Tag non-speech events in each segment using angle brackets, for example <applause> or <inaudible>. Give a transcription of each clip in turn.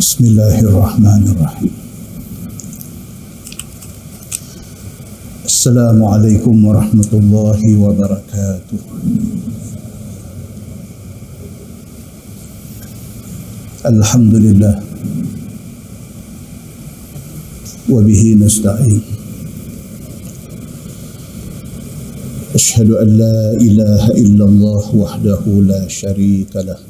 بسم الله الرحمن الرحيم. السلام عليكم ورحمة الله وبركاته. الحمد لله. وبه نستعين. أشهد أن لا إله إلا الله وحده لا شريك له.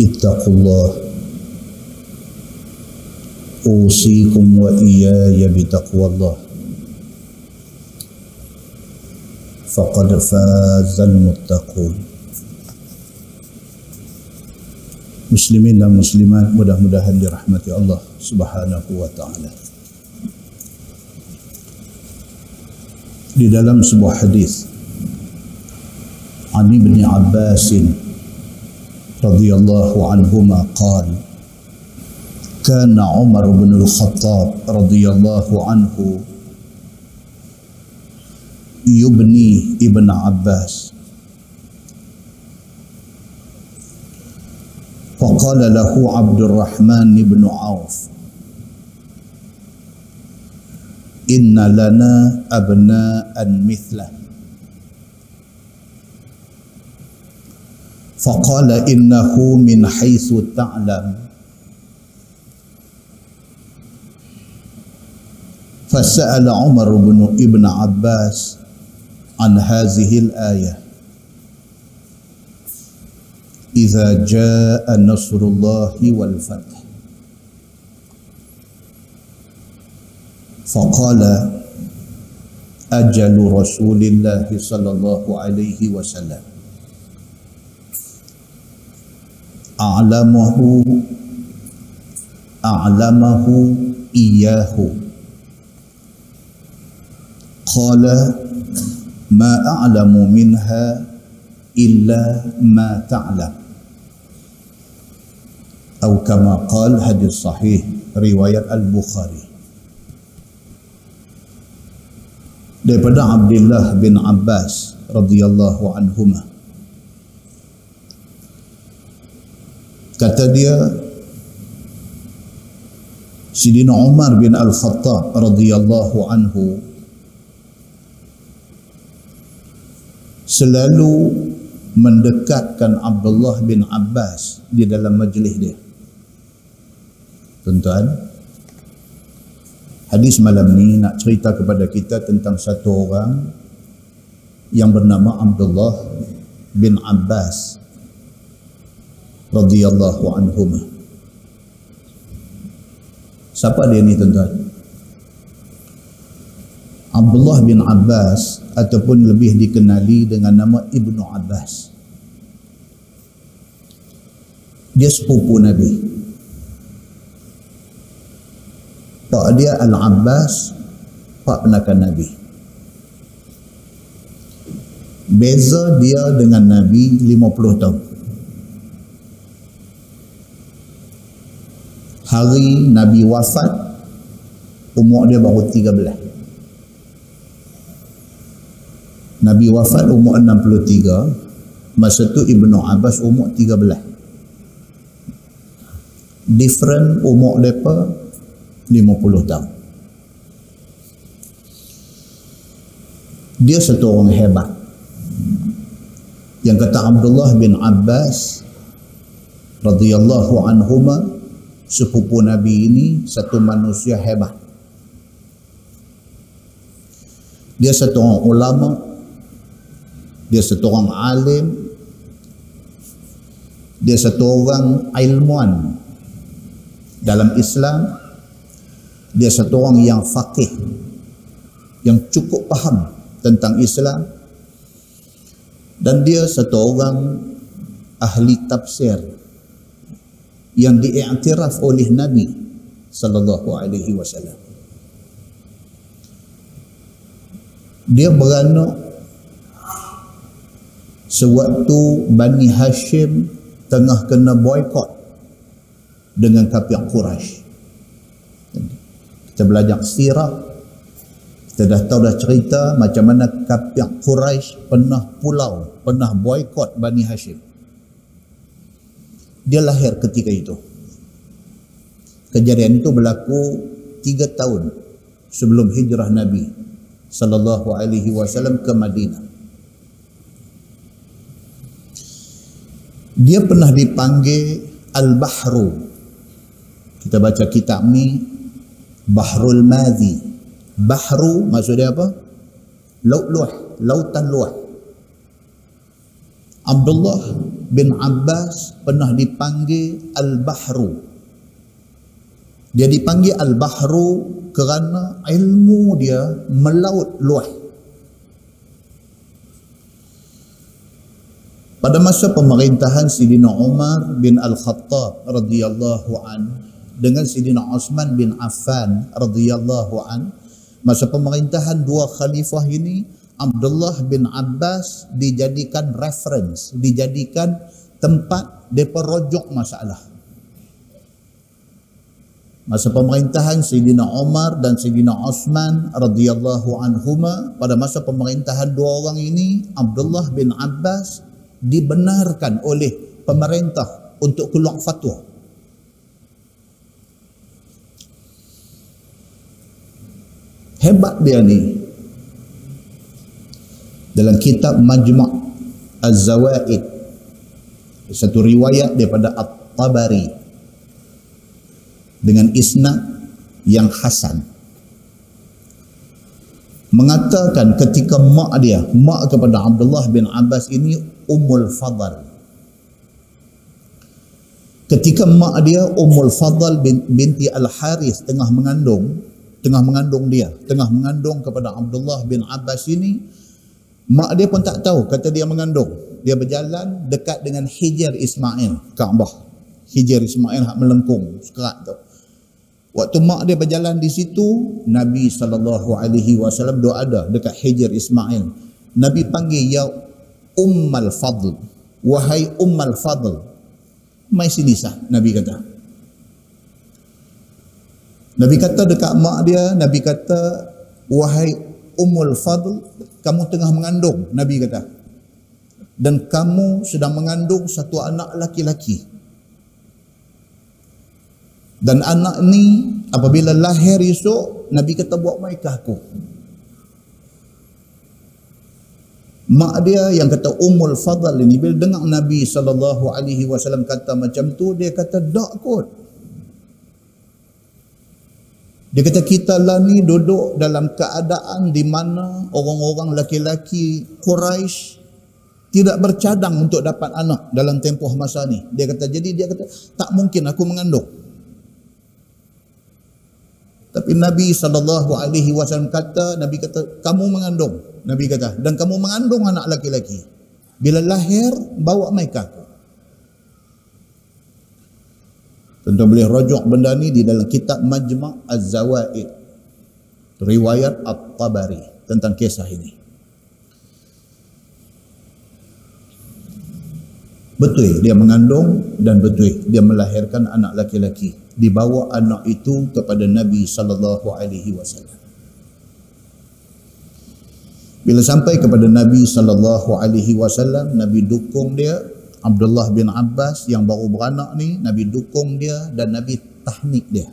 اتقوا الله. أوصيكم وإياي بتقوى الله. فقد فاز المتقون. مسلمين ومسلمات مده مده لرحمه الله سبحانه وتعالى في dalam sebuah hadis عن ابن عباس رضي الله عنهما قال كان عمر بن الخطاب رضي الله عنه يبني ابن عباس. فقال له عبد الرحمن بن عوف إن لنا أبناء مثله. فقال إنه من حيث تعلم. فسأل عمر بن ابن عباس عن هذه الآية. إذا جاء نصر الله والفتح. فقال أجل رسول الله صلى الله عليه وسلم. A'lamahu a'lamahu iyahu qala ma a'lamu minha illa ma ta'lam atau kama qal hadis sahih riwayat al-bukhari daripada Abdullah bin Abbas radhiyallahu anhumah kata dia Sidina Umar bin Al-Khattab radhiyallahu anhu selalu mendekatkan Abdullah bin Abbas di dalam majlis dia. Tuan-tuan, hadis malam ni nak cerita kepada kita tentang satu orang yang bernama Abdullah bin Abbas radhiyallahu anhum. Siapa dia ni tuan-tuan? Abdullah bin Abbas ataupun lebih dikenali dengan nama Ibnu Abbas. Dia sepupu Nabi. Pak dia Al-Abbas, pak penakan Nabi. Beza dia dengan Nabi 50 tahun. Hari Nabi wafat umur dia baru 13 Nabi wafat umur 63 masa tu Ibnu Abbas umur 13 different umur mereka 50 tahun. Dia satu orang hebat. Yang kata Abdullah bin Abbas radhiyallahu anhumah sepupu Nabi ini satu manusia hebat. Dia satu orang ulama, dia satu orang alim, dia satu orang ilmuwan dalam Islam, dia satu orang yang faqih, yang cukup faham tentang Islam, dan dia satu orang ahli tafsir yang diiktiraf oleh Nabi sallallahu alaihi wasallam dia beranak sewaktu Bani Hashim tengah kena boykot dengan kafir Quraisy. Kita belajar sirah kita dah tahu dah cerita macam mana kafir Quraisy pernah pulau, pernah boykot Bani Hashim. Dia lahir ketika itu. Kejadian itu berlaku tiga tahun sebelum hijrah Nabi sallallahu alaihi wasallam ke Madinah. Dia pernah dipanggil Al-Bahru. Kita baca kitab ni Bahrul Madhi. Bahru maksudnya apa? Laut luah, lautan luah. Abdullah bin Abbas pernah dipanggil Al-Bahru dia dipanggil Al-Bahru kerana ilmu dia melaut luas. Pada masa pemerintahan Sidina Umar bin Al-Khattab radhiyallahu an dengan Sidina Osman bin Affan radhiyallahu an masa pemerintahan dua khalifah ini Abdullah bin Abbas dijadikan reference, dijadikan tempat depa rojok masalah. Masa pemerintahan Sayyidina Umar dan Sayyidina Osman radhiyallahu anhuma pada masa pemerintahan dua orang ini Abdullah bin Abbas dibenarkan oleh pemerintah untuk keluar fatwa. Hebat dia ni dalam kitab Majma' Az-Zawaid. Satu riwayat daripada At-Tabari dengan isnad yang hasan. Mengatakan ketika mak dia mak kepada Abdullah bin Abbas ini Ummul Fadl. Ketika mak dia Ummul Fadl bin, binti Al-Haris tengah mengandung tengah mengandung dia tengah mengandung kepada Abdullah bin Abbas ini mak dia pun tak tahu kata dia mengandung dia berjalan dekat dengan Hijr Ismail Kaabah Hijr Ismail hak melengkung sekerat tu Waktu mak dia berjalan di situ, Nabi wasallam doa ada dekat Hijr Ismail. Nabi panggil ya Ummal Fadl. Wahai Ummal Fadl. Mai sini sah, Nabi kata. Nabi kata dekat mak dia, Nabi kata wahai Ummul Fadl, kamu tengah mengandung, Nabi kata. Dan kamu sedang mengandung satu anak laki-laki. Dan anak ni apabila lahir esok Nabi kata buat mai ke aku. Mak dia yang kata Ummul Fadl ini bila dengar Nabi SAW kata macam tu dia kata tak kot dia kata kita lah ni duduk dalam keadaan di mana orang-orang laki-laki Quraisy tidak bercadang untuk dapat anak dalam tempoh masa ni. Dia kata jadi dia kata tak mungkin aku mengandung. Tapi Nabi saw kata Nabi kata kamu mengandung Nabi kata dan kamu mengandung anak laki-laki. Bila lahir bawa mai Tentu boleh rujuk benda ni di dalam kitab Majma' Az-Zawaid. Riwayat At-Tabari tentang kisah ini. Betul dia mengandung dan betul dia melahirkan anak laki-laki. Dibawa anak itu kepada Nabi sallallahu alaihi wasallam. Bila sampai kepada Nabi sallallahu alaihi wasallam, Nabi dukung dia Abdullah bin Abbas yang baru beranak ni, Nabi dukung dia dan Nabi tahnik dia.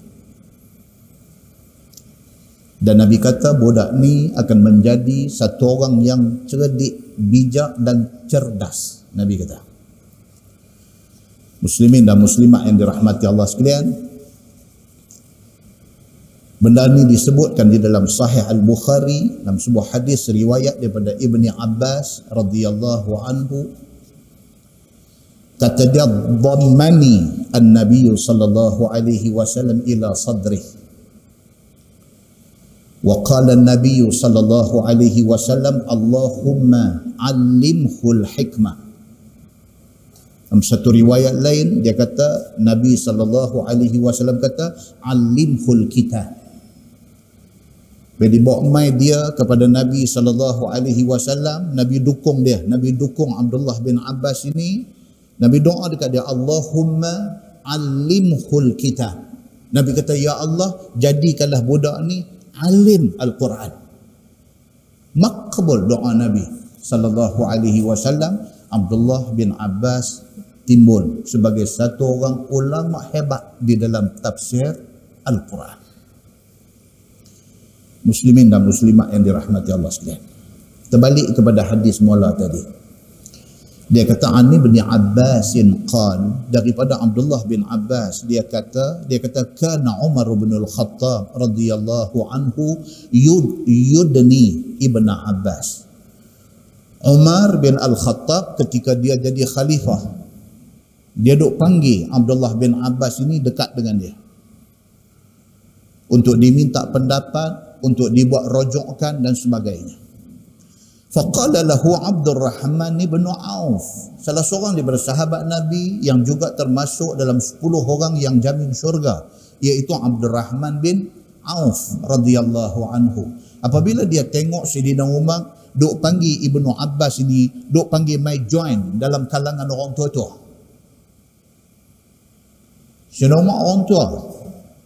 Dan Nabi kata budak ni akan menjadi satu orang yang cerdik, bijak dan cerdas. Nabi kata muslimin dan muslimat yang dirahmati Allah sekalian benda ini disebutkan di dalam sahih al-Bukhari dalam sebuah hadis riwayat daripada Ibni Abbas radhiyallahu anhu kata dia dhammani an-nabiy sallallahu alaihi wasallam ila sadrih. Wa qala an-nabiy sallallahu alaihi wasallam Allahumma 'allimhu al-hikmah dalam satu riwayat lain dia kata Nabi sallallahu alaihi wasallam kata alimhul kitab. Bila dibawa mai dia kepada Nabi sallallahu alaihi wasallam Nabi dukung dia. Nabi dukung Abdullah bin Abbas ini Nabi doa dekat dia Allahumma alimhul kitab Nabi kata ya Allah jadikanlah budak ni alim al-Quran makbul doa Nabi sallallahu alaihi wasallam Abdullah bin Abbas timbul sebagai satu orang ulama hebat di dalam tafsir Al-Quran. Muslimin dan muslimat yang dirahmati Allah sekalian. Terbalik kepada hadis mula tadi. Dia kata Ani bin Abbasin qal daripada Abdullah bin Abbas dia kata dia kata kana Umar bin Al-Khattab radhiyallahu anhu yud yudni ibn Abbas. Umar bin Al-Khattab ketika dia jadi khalifah dia duk panggil Abdullah bin Abbas ini dekat dengan dia. Untuk diminta pendapat, untuk dibuat rojokkan dan sebagainya. Faqala lahu Abdul Rahman ibn Auf. Salah seorang daripada sahabat Nabi yang juga termasuk dalam 10 orang yang jamin syurga. Iaitu Abdul Rahman bin Auf radhiyallahu anhu. Apabila dia tengok Sayyidina Umar duk panggil Ibnu Abbas ini, duk panggil my join dalam kalangan orang tua-tua. Senoma orang tua.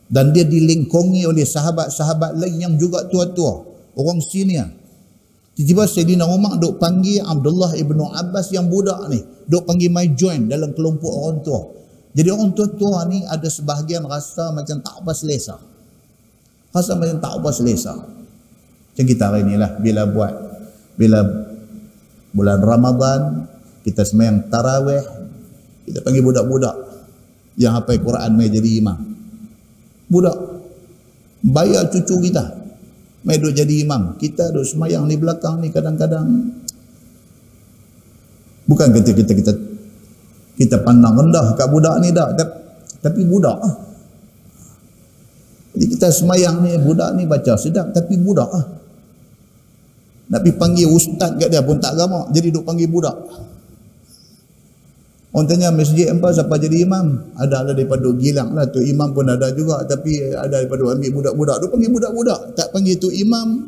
Dan dia dilingkungi oleh sahabat-sahabat lain yang juga tua-tua. Orang senior. Tiba-tiba Sayyidina Umar duk panggil Abdullah ibnu Abbas yang budak ni. Duk panggil my join dalam kelompok orang tua. Jadi orang tua-tua ni ada sebahagian rasa macam tak apa selesa. Rasa macam tak apa selesa. Macam kita hari ni lah. Bila buat. Bila bulan Ramadan. Kita semayang tarawih. Kita panggil budak-budak yang hafal Quran mai jadi imam. Budak bayar cucu kita. Mai duk jadi imam. Kita duk semayang di belakang ni kadang-kadang bukan kita kita kita kita pandang rendah kat budak ni dah tapi budak ah. Jadi kita semayang ni budak ni baca sedap tapi budak ah. Nak pergi panggil ustaz kat dia pun tak gamak jadi duk panggil budak. Orang tanya masjid apa siapa jadi imam? Ada lah daripada gilang lah. Tu imam pun ada juga. Tapi ada daripada ambil budak-budak. Tu panggil budak-budak. Tak panggil tu imam.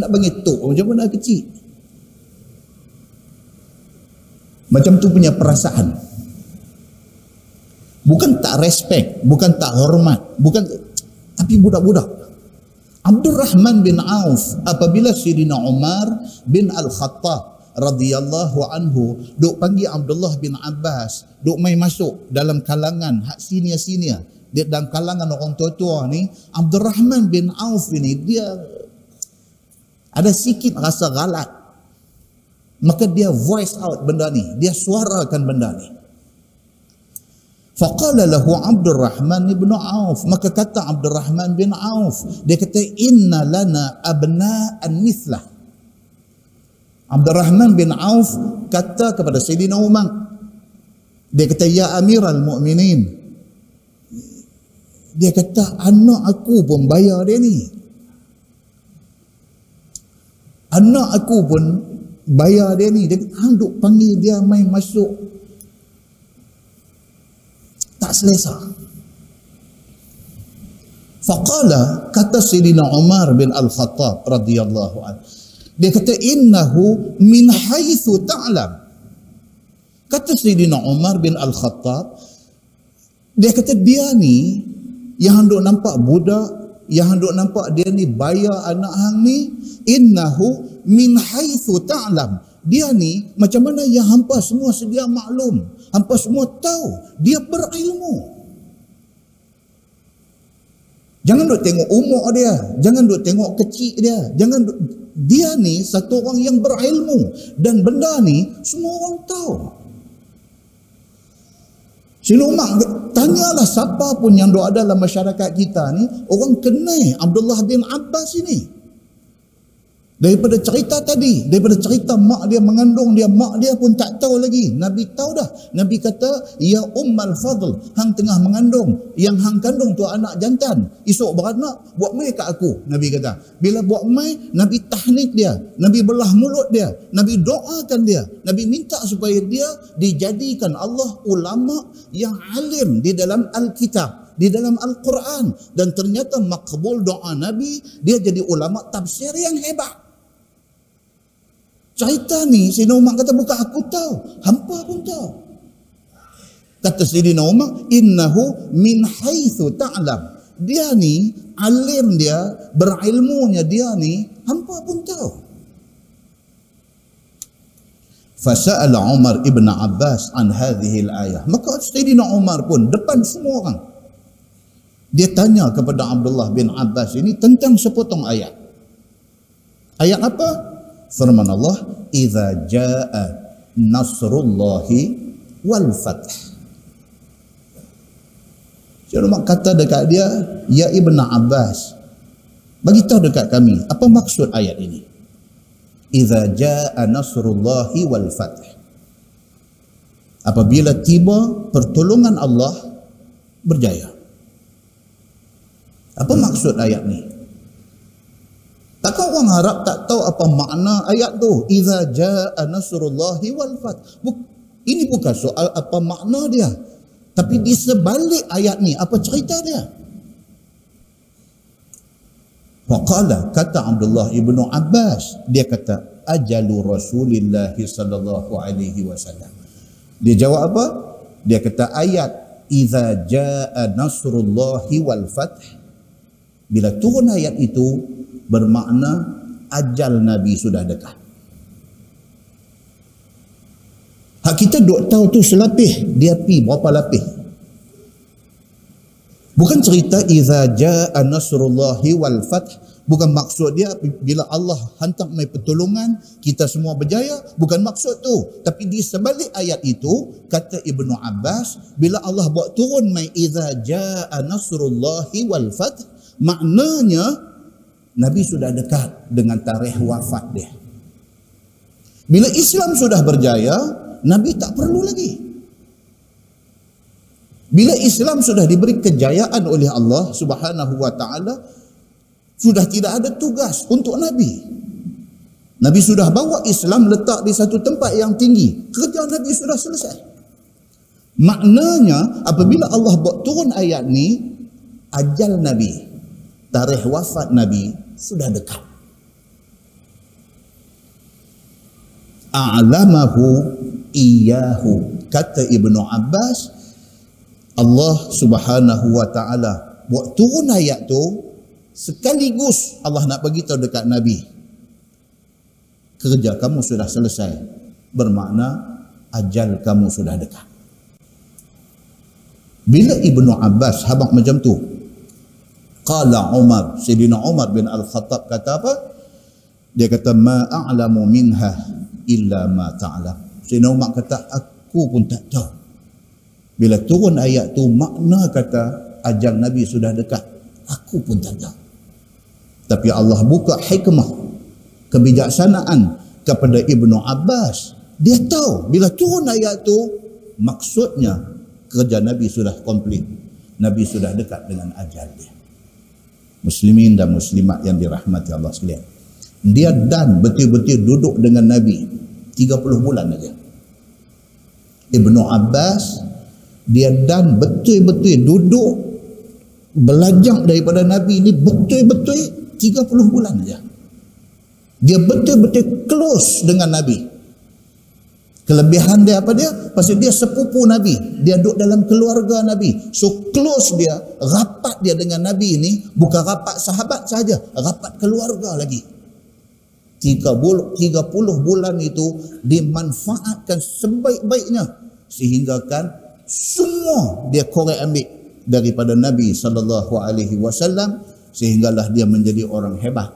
Nak panggil tu. Macam mana kecil? Macam tu punya perasaan. Bukan tak respect. Bukan tak hormat. Bukan Tapi budak-budak. Abdul Rahman bin Auf. Apabila Syedina Umar bin Al-Khattab radhiyallahu anhu. Duk panggil Abdullah bin Abbas. Duk mai masuk dalam kalangan hak senior-senior. Dia dalam kalangan orang tua-tua ni Abdul Rahman bin Auf ini dia ada sikit rasa galat maka dia voice out benda ni. Dia suarakan benda ni. Faqala lahu Abdul Rahman bin Auf. Maka kata Abdul Rahman bin Auf dia kata inna lana abna'an mithlah Abdurrahman bin Auf kata kepada Sayyidina Umar dia kata ya amiral mu'minin. Dia kata anak aku pun bayar dia ni. Anak aku pun bayar dia ni. Dia hang duk panggil dia main masuk. Tak selesa. Faqala kata Sayyidina Umar bin Al-Khattab radhiyallahu anhu dia kata innahu min haitsu ta'lam. Kata Sayyidina Umar bin Al-Khattab dia kata dia ni yang hendak nampak budak yang hendak nampak dia ni bayar anak hang ni innahu min haitsu ta'lam. Dia ni macam mana yang hampa semua sedia maklum. Hampa semua tahu dia berilmu. Jangan duk tengok umur dia. Jangan duk tengok kecil dia. Jangan duk, dia ni satu orang yang berilmu. Dan benda ni semua orang tahu. Sila Umar, tanyalah siapa pun yang ada dalam masyarakat kita ni, orang kenal Abdullah bin Abbas ini. Daripada cerita tadi, daripada cerita mak dia mengandung dia, mak dia pun tak tahu lagi. Nabi tahu dah. Nabi kata, Ya Ummal Fadl, hang tengah mengandung. Yang hang kandung tu anak jantan. Esok beranak, buat mai kat aku. Nabi kata. Bila buat mai, Nabi tahnik dia. Nabi belah mulut dia. Nabi doakan dia. Nabi minta supaya dia dijadikan Allah ulama yang alim di dalam Alkitab di dalam Al-Quran dan ternyata makbul doa Nabi dia jadi ulama tafsir yang hebat Cerita ni Sayyidina Umar kata bukan aku tahu. Hampa pun tahu. Kata Sayyidina Umar, innahu min haithu ta'lam. Dia ni, alim dia, berilmunya dia ni, hampa pun tahu. Fasa'al Umar ibn Abbas an hadhihi al-ayah. Maka Sayyidina Umar pun depan semua orang. Dia tanya kepada Abdullah bin Abbas ini tentang sepotong ayat. Ayat apa? Firman Allah idza jaa nasrullahi wal fath. Cuma kata dekat dia ya Ibn Abbas bagi tahu dekat kami apa maksud ayat ini? Idza jaa nasrullahi wal fath. Apabila tiba pertolongan Allah berjaya. Apa maksud ayat ni Takkan orang harap tak tahu apa makna ayat tu? Iza jaa nasrullahi wal fath. Ini bukan soal apa makna dia. Tapi di sebalik ayat ni, apa cerita dia? Waqala kata Abdullah ibnu Abbas, dia kata ajalu Rasulillah sallallahu alaihi wasallam. Dia jawab apa? Dia kata ayat iza jaa nasrullahi wal fath. Bila turun ayat itu, bermakna ajal Nabi sudah dekat. Hak kita duk tahu tu selapih, dia pi berapa lapih. Bukan cerita iza jaa nasrullahi wal fath, bukan maksud dia bila Allah hantar mai pertolongan, kita semua berjaya, bukan maksud tu. Tapi di sebalik ayat itu, kata Ibnu Abbas, bila Allah buat turun mai iza jaa nasrullahi wal fath, maknanya Nabi sudah dekat dengan tarikh wafat dia. Bila Islam sudah berjaya, Nabi tak perlu lagi. Bila Islam sudah diberi kejayaan oleh Allah Subhanahu wa taala, sudah tidak ada tugas untuk Nabi. Nabi sudah bawa Islam letak di satu tempat yang tinggi. Kerja Nabi sudah selesai. Maknanya apabila Allah buat turun ayat ni, ajal Nabi, tarikh wafat Nabi sudah dekat. A'lamahu iyahu. Kata Ibnu Abbas, Allah subhanahu wa ta'ala buat turun ayat tu sekaligus Allah nak bagi tahu dekat Nabi. Kerja kamu sudah selesai. Bermakna ajal kamu sudah dekat. Bila Ibnu Abbas habaq macam tu, Qala Umar, Sayyidina Umar bin Al-Khattab kata apa? Dia kata ma a'lamu minha illa ma ta'lam. Sayyidina Umar kata aku pun tak tahu. Bila turun ayat tu makna kata ajal Nabi sudah dekat. Aku pun tak tahu. Tapi Allah buka hikmah kebijaksanaan kepada Ibnu Abbas. Dia tahu bila turun ayat tu maksudnya kerja Nabi sudah komplit. Nabi sudah dekat dengan ajal dia muslimin dan muslimat yang dirahmati Allah sekalian. Dia dan betul-betul duduk dengan Nabi 30 bulan saja. Ibnu Abbas dia dan betul-betul duduk belajar daripada Nabi ini betul-betul 30 bulan saja. Dia betul-betul close dengan Nabi. Kelebihan dia apa dia? Pasal dia sepupu Nabi. Dia duduk dalam keluarga Nabi. So close dia, rapat dia dengan Nabi ini bukan rapat sahabat saja, rapat keluarga lagi. 30 bulan itu dimanfaatkan sebaik-baiknya sehingga kan semua dia korek ambil daripada Nabi sallallahu alaihi wasallam sehinggalah dia menjadi orang hebat.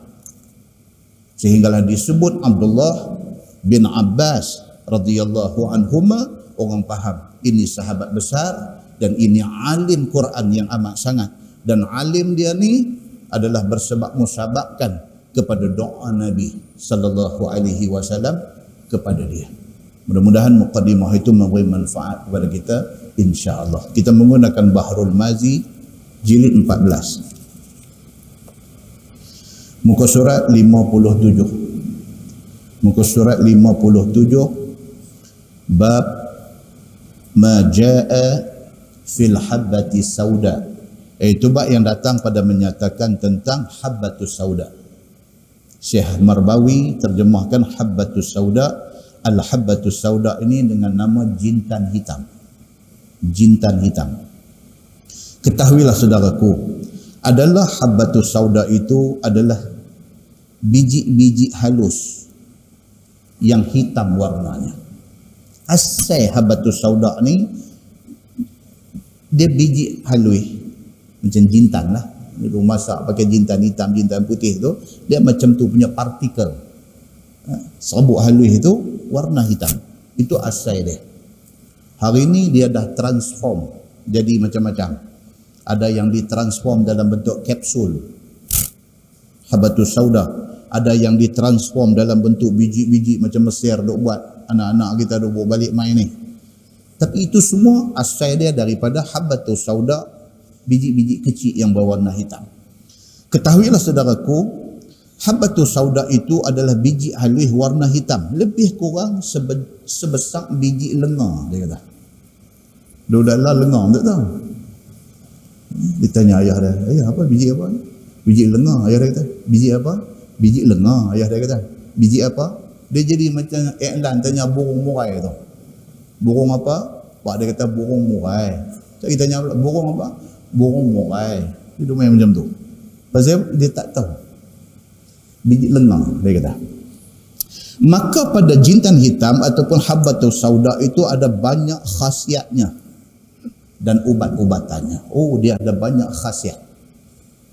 Sehinggalah disebut Abdullah bin Abbas radhiyallahu anhuma orang faham ini sahabat besar dan ini alim Quran yang amat sangat dan alim dia ni adalah bersebab musababkan kepada doa Nabi sallallahu alaihi wasallam kepada dia. Mudah-mudahan mukadimah itu memberi manfaat kepada kita insya-Allah. Kita menggunakan Bahrul Mazi jilid 14. Muka surat 57. Muka surat 57 bab ma jaa fil habbati sauda. Itu bab yang datang pada menyatakan tentang habbatus sauda. Syekh Marbawi terjemahkan habbatus sauda al-habbatus sauda ini dengan nama jintan hitam. Jintan hitam. Ketahuilah saudaraku, adalah habbatus sauda itu adalah biji-biji halus yang hitam warnanya. Asai habbatus sauda ni dia biji halus macam jintan lah itu masak pakai jintan hitam, jintan putih tu, dia macam tu punya partikel. Ha, serbuk halus itu warna hitam. Itu asal dia. Hari ini dia dah transform jadi macam-macam. Ada yang ditransform dalam bentuk kapsul. Habatus sauda. Ada yang ditransform dalam bentuk biji-biji macam Mesir duk buat. Anak-anak kita duk buat balik main ni. Tapi itu semua asal dia daripada habatus sauda biji-biji kecil yang berwarna hitam. Ketahuilah saudaraku, habbatus sauda itu adalah biji halus warna hitam. Lebih kurang sebe- sebesar biji lenga, dia kata. Dudaklah lenga, tak tahu. Ditanya ayah dia, ayah apa biji apa? Biji lenga, ayah dia kata. Biji apa? Biji lenga, ayah dia kata. Biji apa? Dia jadi macam iklan tanya burung murai tu. Burung apa? Pak dia kata burung murai. Kita tanya burung apa? burung murai. Dia main macam tu. Pasal dia tak tahu. Biji lengang, dia kata. Maka pada jintan hitam ataupun habbatus sauda itu ada banyak khasiatnya dan ubat-ubatannya. Oh, dia ada banyak khasiat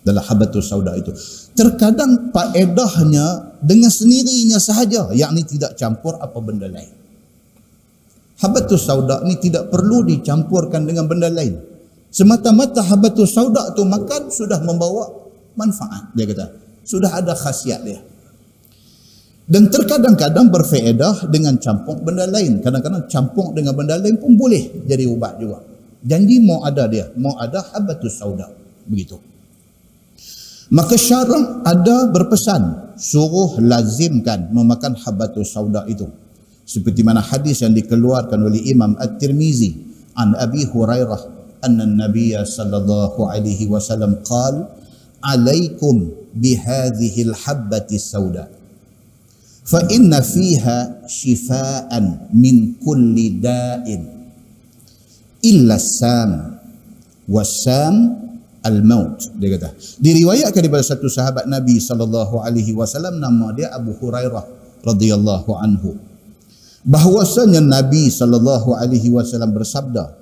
dalam habbatus sauda itu. Terkadang faedahnya dengan sendirinya sahaja, yakni tidak campur apa benda lain. Habbatus sauda ni tidak perlu dicampurkan dengan benda lain. Semata-mata habatus sauda tu makan sudah membawa manfaat dia kata. Sudah ada khasiat dia. Dan terkadang-kadang berfaedah dengan campur benda lain. Kadang-kadang campur dengan benda lain pun boleh jadi ubat juga. Janji mau ada dia, mau ada habatus sauda. Begitu. Maka syarah ada berpesan. Suruh lazimkan memakan habatus sauda itu. Seperti mana hadis yang dikeluarkan oleh Imam At-Tirmizi an Abi Hurairah anna Nabiya sallallahu alaihi wasallam qal alaikum bihadhihi al-habbati sauda. Fa inna fiha shifaan min kulli da'in illa sam wasam al-maut dia kata diriwayatkan daripada satu sahabat Nabi sallallahu alaihi wasallam nama dia Abu Hurairah radhiyallahu anhu bahwasanya Nabi sallallahu alaihi wasallam bersabda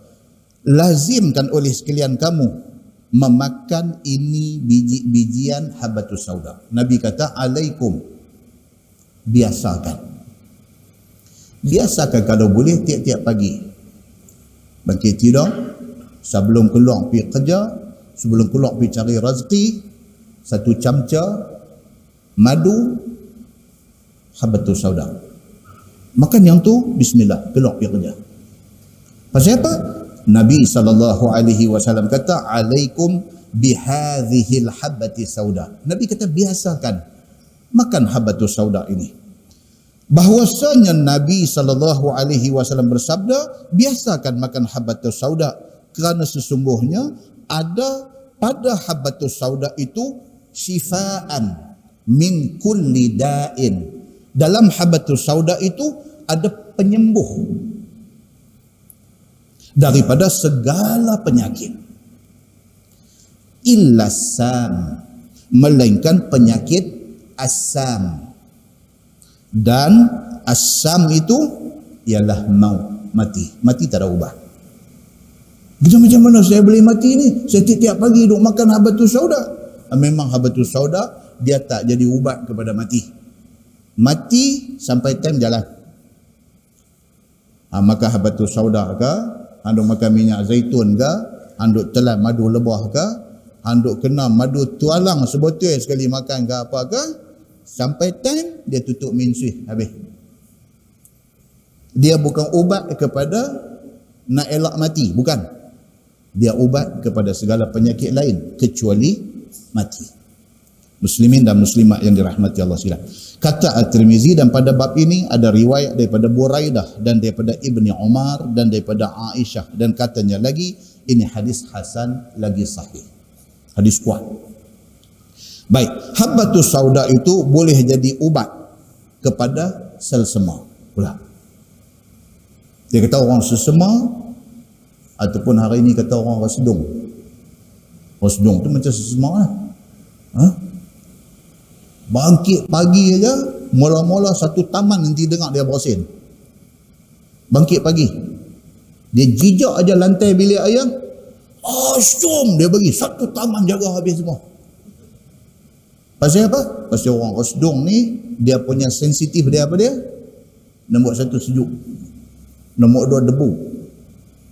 lazimkan oleh sekalian kamu memakan ini biji-bijian habatus sauda. Nabi kata alaikum biasakan. Biasakan kalau boleh tiap-tiap pagi. Bangkit tidur sebelum keluar pergi kerja, sebelum keluar pergi cari rezeki, satu camca madu habatus sauda. Makan yang tu bismillah keluar pergi kerja. Pasal apa? Nabi sallallahu alaihi wasallam kata alaikum bihadhil habbati sauda. Nabi kata biasakan makan habbatus sauda ini. Bahwasanya Nabi sallallahu alaihi wasallam bersabda biasakan makan habbatus sauda kerana sesungguhnya ada pada habbatus sauda itu syifaan min kulli da'in. Dalam habbatus sauda itu ada penyembuh daripada segala penyakit. Illasam melainkan penyakit asam. Dan asam itu ialah maut mati. Mati tak ada ubah kita macam mana saya boleh mati ni? Saya tiap-tiap pagi duk makan habatus sauda. Ah, memang habatus sauda dia tak jadi ubat kepada mati. Mati sampai time jalan. Ha, maka habatus sauda ke? Handuk makan minyak zaitun ke, handuk telan madu lebah ke, handuk kena madu tualang sebotol sekali makan ke apa ke, Sampai time dia tutup mensui habis. Dia bukan ubat kepada nak elak mati, bukan. Dia ubat kepada segala penyakit lain kecuali mati. Muslimin dan muslimat yang dirahmati Allah sekalian. Kata At-Tirmizi dan pada bab ini ada riwayat daripada Buraidah dan daripada Ibni Umar dan daripada Aisyah dan katanya lagi ini hadis hasan lagi sahih. Hadis kuat. Baik, habbatus sauda itu boleh jadi ubat kepada sel sema pula. Dia kata orang sesema ataupun hari ini kata orang rasedung. Rasedung tu macam sesema lah. Ha? Bangkit pagi aja, mula-mula satu taman nanti dengar dia bersin. Bangkit pagi. Dia jijak aja lantai bilik ayam. Asyum dia bagi. Satu taman jaga habis semua. Pasal apa? Pasal orang osdong ni, dia punya sensitif dia apa dia? Nombor satu sejuk. Nombor dua debu.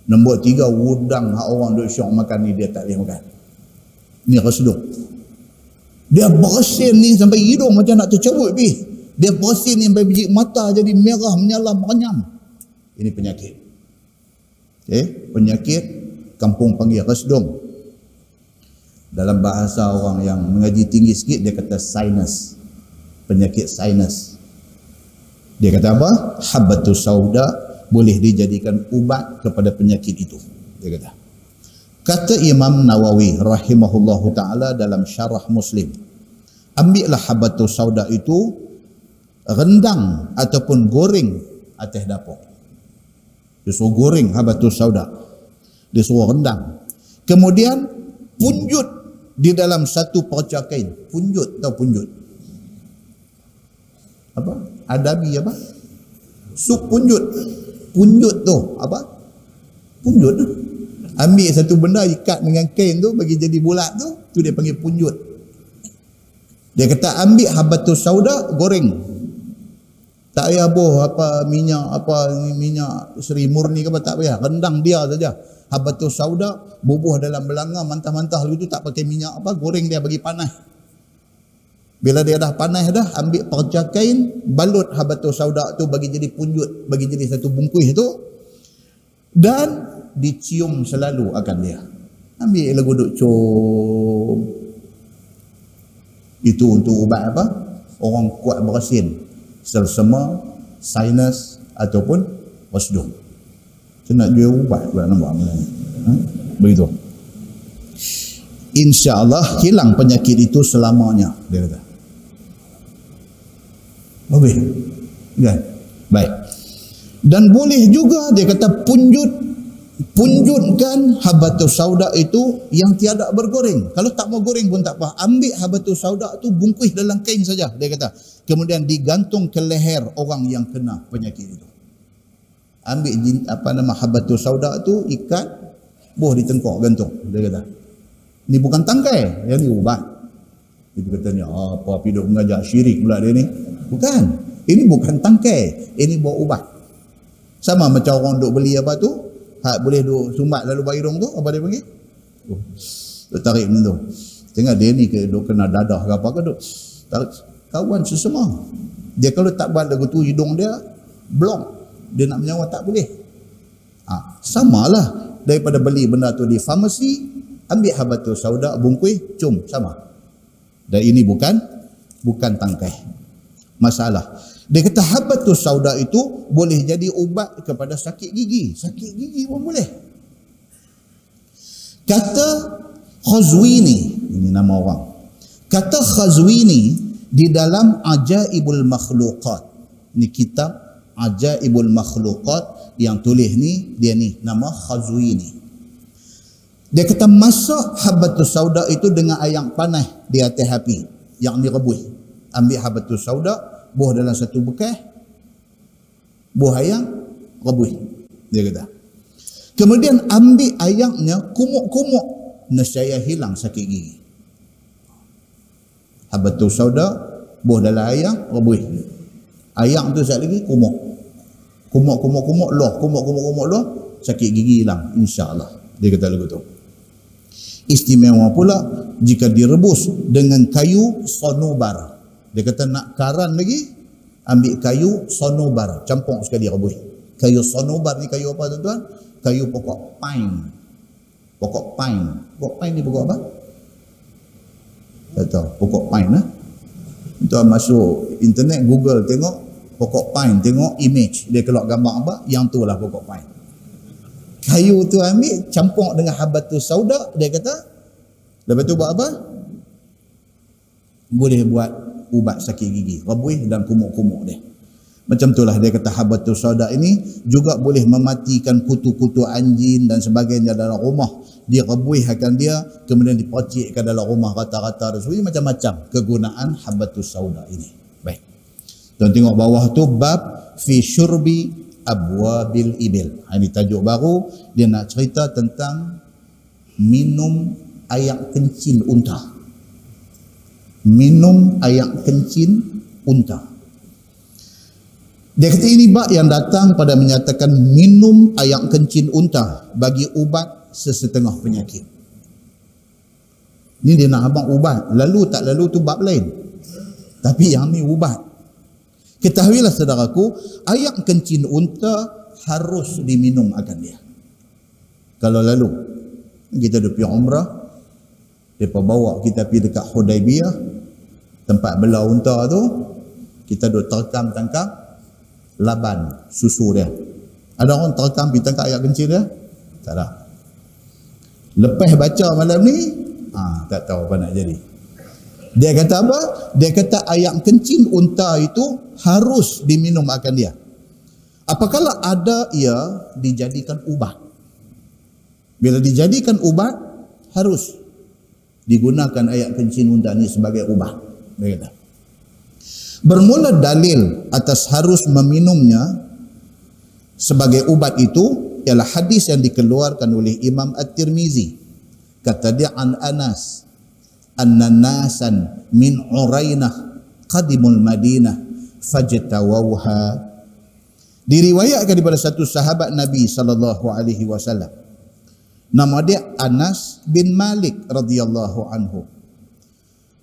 Nombor tiga wudang hak orang duk syok makan ni dia tak boleh makan. Ni osdong. Dia bersin ni sampai hidung macam nak tercabut pi. Dia bersin ni sampai biji mata jadi merah menyala merenyam. Ini penyakit. Okay? Penyakit kampung panggil resdung. Dalam bahasa orang yang mengaji tinggi sikit dia kata sinus. Penyakit sinus. Dia kata apa? Habbatus sauda boleh dijadikan ubat kepada penyakit itu. Dia kata. Kata Imam Nawawi rahimahullahu taala dalam syarah Muslim. Ambillah habatus sauda itu rendang ataupun goreng atas dapur. Dia suruh goreng habatus sauda. Dia suruh rendang. Kemudian punjut di dalam satu perca kain. Punjut atau punjut? Apa? Adabi apa? Sup punjut. Punjut tu. Apa? Punjut ambil satu benda ikat dengan kain tu bagi jadi bulat tu tu dia panggil punjut dia kata ambil habatus sauda goreng. Tak payah boh apa minyak apa minyak seri murni ke apa tak payah. Rendang dia saja. Habatus sauda bubuh dalam belanga mantah-mantah. Lalu tu tak pakai minyak apa goreng dia bagi panas bila dia dah panas dah ambil perca kain balut habatus sauda tu bagi jadi punjut bagi jadi satu bungkus tu dan dicium selalu akan dia. Ambil lagu duk cium. Itu untuk ubat apa? Orang kuat bersin. Selsema, sinus ataupun wasdum. Saya nak jual ubat pula nampak ha? Begitu. InsyaAllah hilang penyakit itu selamanya. Dia kata. Okey. Kan? Baik. Dan boleh juga dia kata punjut punjutkan habatus sauda itu yang tiada bergoreng. Kalau tak mau goreng pun tak apa. Ambil habatus sauda itu bungkus dalam kain saja. Dia kata. Kemudian digantung ke leher orang yang kena penyakit itu. Ambil apa nama habatus sauda itu ikat. Boh di tengkok gantung. Dia kata. Ini bukan tangkai. Yang ini ubat. Itu katanya apa piduk mengajar syirik pula dia ni. Bukan. Ini bukan tangkai. Ini bawa ubat. Sama macam orang duk beli apa tu? Hak boleh duk sumbat lalu bairung tu apa dia panggil? Oh, duk tarik macam tu. Tengok dia ni ke duk kena dadah ke apa ke duk tarik. Kawan sesama. Dia kalau tak buat lagu tu hidung dia blok dia nak menyawa tak boleh. Ha, samalah. Daripada beli benda tu di farmasi ambil habatus sauda bungkus cum sama dan ini bukan bukan tangkai masalah dia kata habatus sauda itu boleh jadi ubat kepada sakit gigi. Sakit gigi pun boleh. Kata Khazwini, ini nama orang. Kata Khazwini di dalam Ajaibul Makhluqat. Ini kitab Ajaibul Makhluqat yang tulis ni dia ni nama Khazwini. Dia kata masak habatus sauda itu dengan air panas di atas api yang direbus. Ambil habatus sauda, buah dalam satu bekas buah ayam rebus dia kata. Kemudian ambil ayamnya kumuk-kumuk nescaya hilang sakit gigi. Habatul sauda buah dalam ayam rebus. Ayam tu sekali lagi kumuk. Kumuk kumuk kumuk loh kumuk kumuk kumuk loh sakit gigi hilang insyaallah dia kata lagu tu istimewa pula jika direbus dengan kayu sonobar Dia kata nak karan lagi, ambil kayu sonobar, campur sekali rebus. Kayu sonobar ni kayu apa tuan-tuan? Kayu pokok pine. Pokok pine. Pokok pine ni pokok apa? Tak tahu. Pokok pine lah. Tuan masuk internet, Google tengok pokok pine, tengok image. Dia keluar gambar apa? Yang tu lah pokok pine. Kayu tu ambil, campur dengan habatus sauda, dia kata, lepas tu buat apa? Boleh buat ubat sakit gigi, rebuih dan kumuk-kumuk dia. Macam itulah dia kata habatus sauda ini juga boleh mematikan kutu-kutu anjing dan sebagainya dalam rumah. Dia rebuihkan dia kemudian dipercikkan dalam rumah rata-rata dan sebagainya macam-macam kegunaan habatus sauda ini. Baik. Tuan tengok bawah tu bab fi syurbi abwabil ibil. Ha, ini tajuk baru dia nak cerita tentang minum ayak kencing unta. Minum ayak kencing unta. Dia kata ini bab yang datang pada menyatakan minum ayak kencing unta bagi ubat sesetengah penyakit. Ini dia nak abang ubat. Lalu tak lalu tu bab lain. Tapi yang ni ubat. Ketahuilah saudaraku, ayak kencing unta harus diminum akan dia. Kalau lalu kita pergi umrah, mereka bawa kita pergi dekat Hudaibiyah, tempat belah unta tu, kita duduk terkam-tangkap, laban susu dia. Ada orang terekam bintang kat ayat kencing dia? Tak ada. Lepas baca malam ni, ha, tak tahu apa nak jadi. Dia kata apa? Dia kata ayat kencing unta itu harus diminum akan dia. Apakala ada ia dijadikan ubat. Bila dijadikan ubat, harus digunakan ayat kencing unta ini sebagai ubat. Dia kata. Bermula dalil atas harus meminumnya sebagai ubat itu ialah hadis yang dikeluarkan oleh Imam At-Tirmizi. Kata dia an Anas anna nasan min Urainah qadimul Madinah fajtawawha diriwayatkan daripada satu sahabat Nabi sallallahu alaihi wasallam nama dia Anas bin Malik radhiyallahu anhu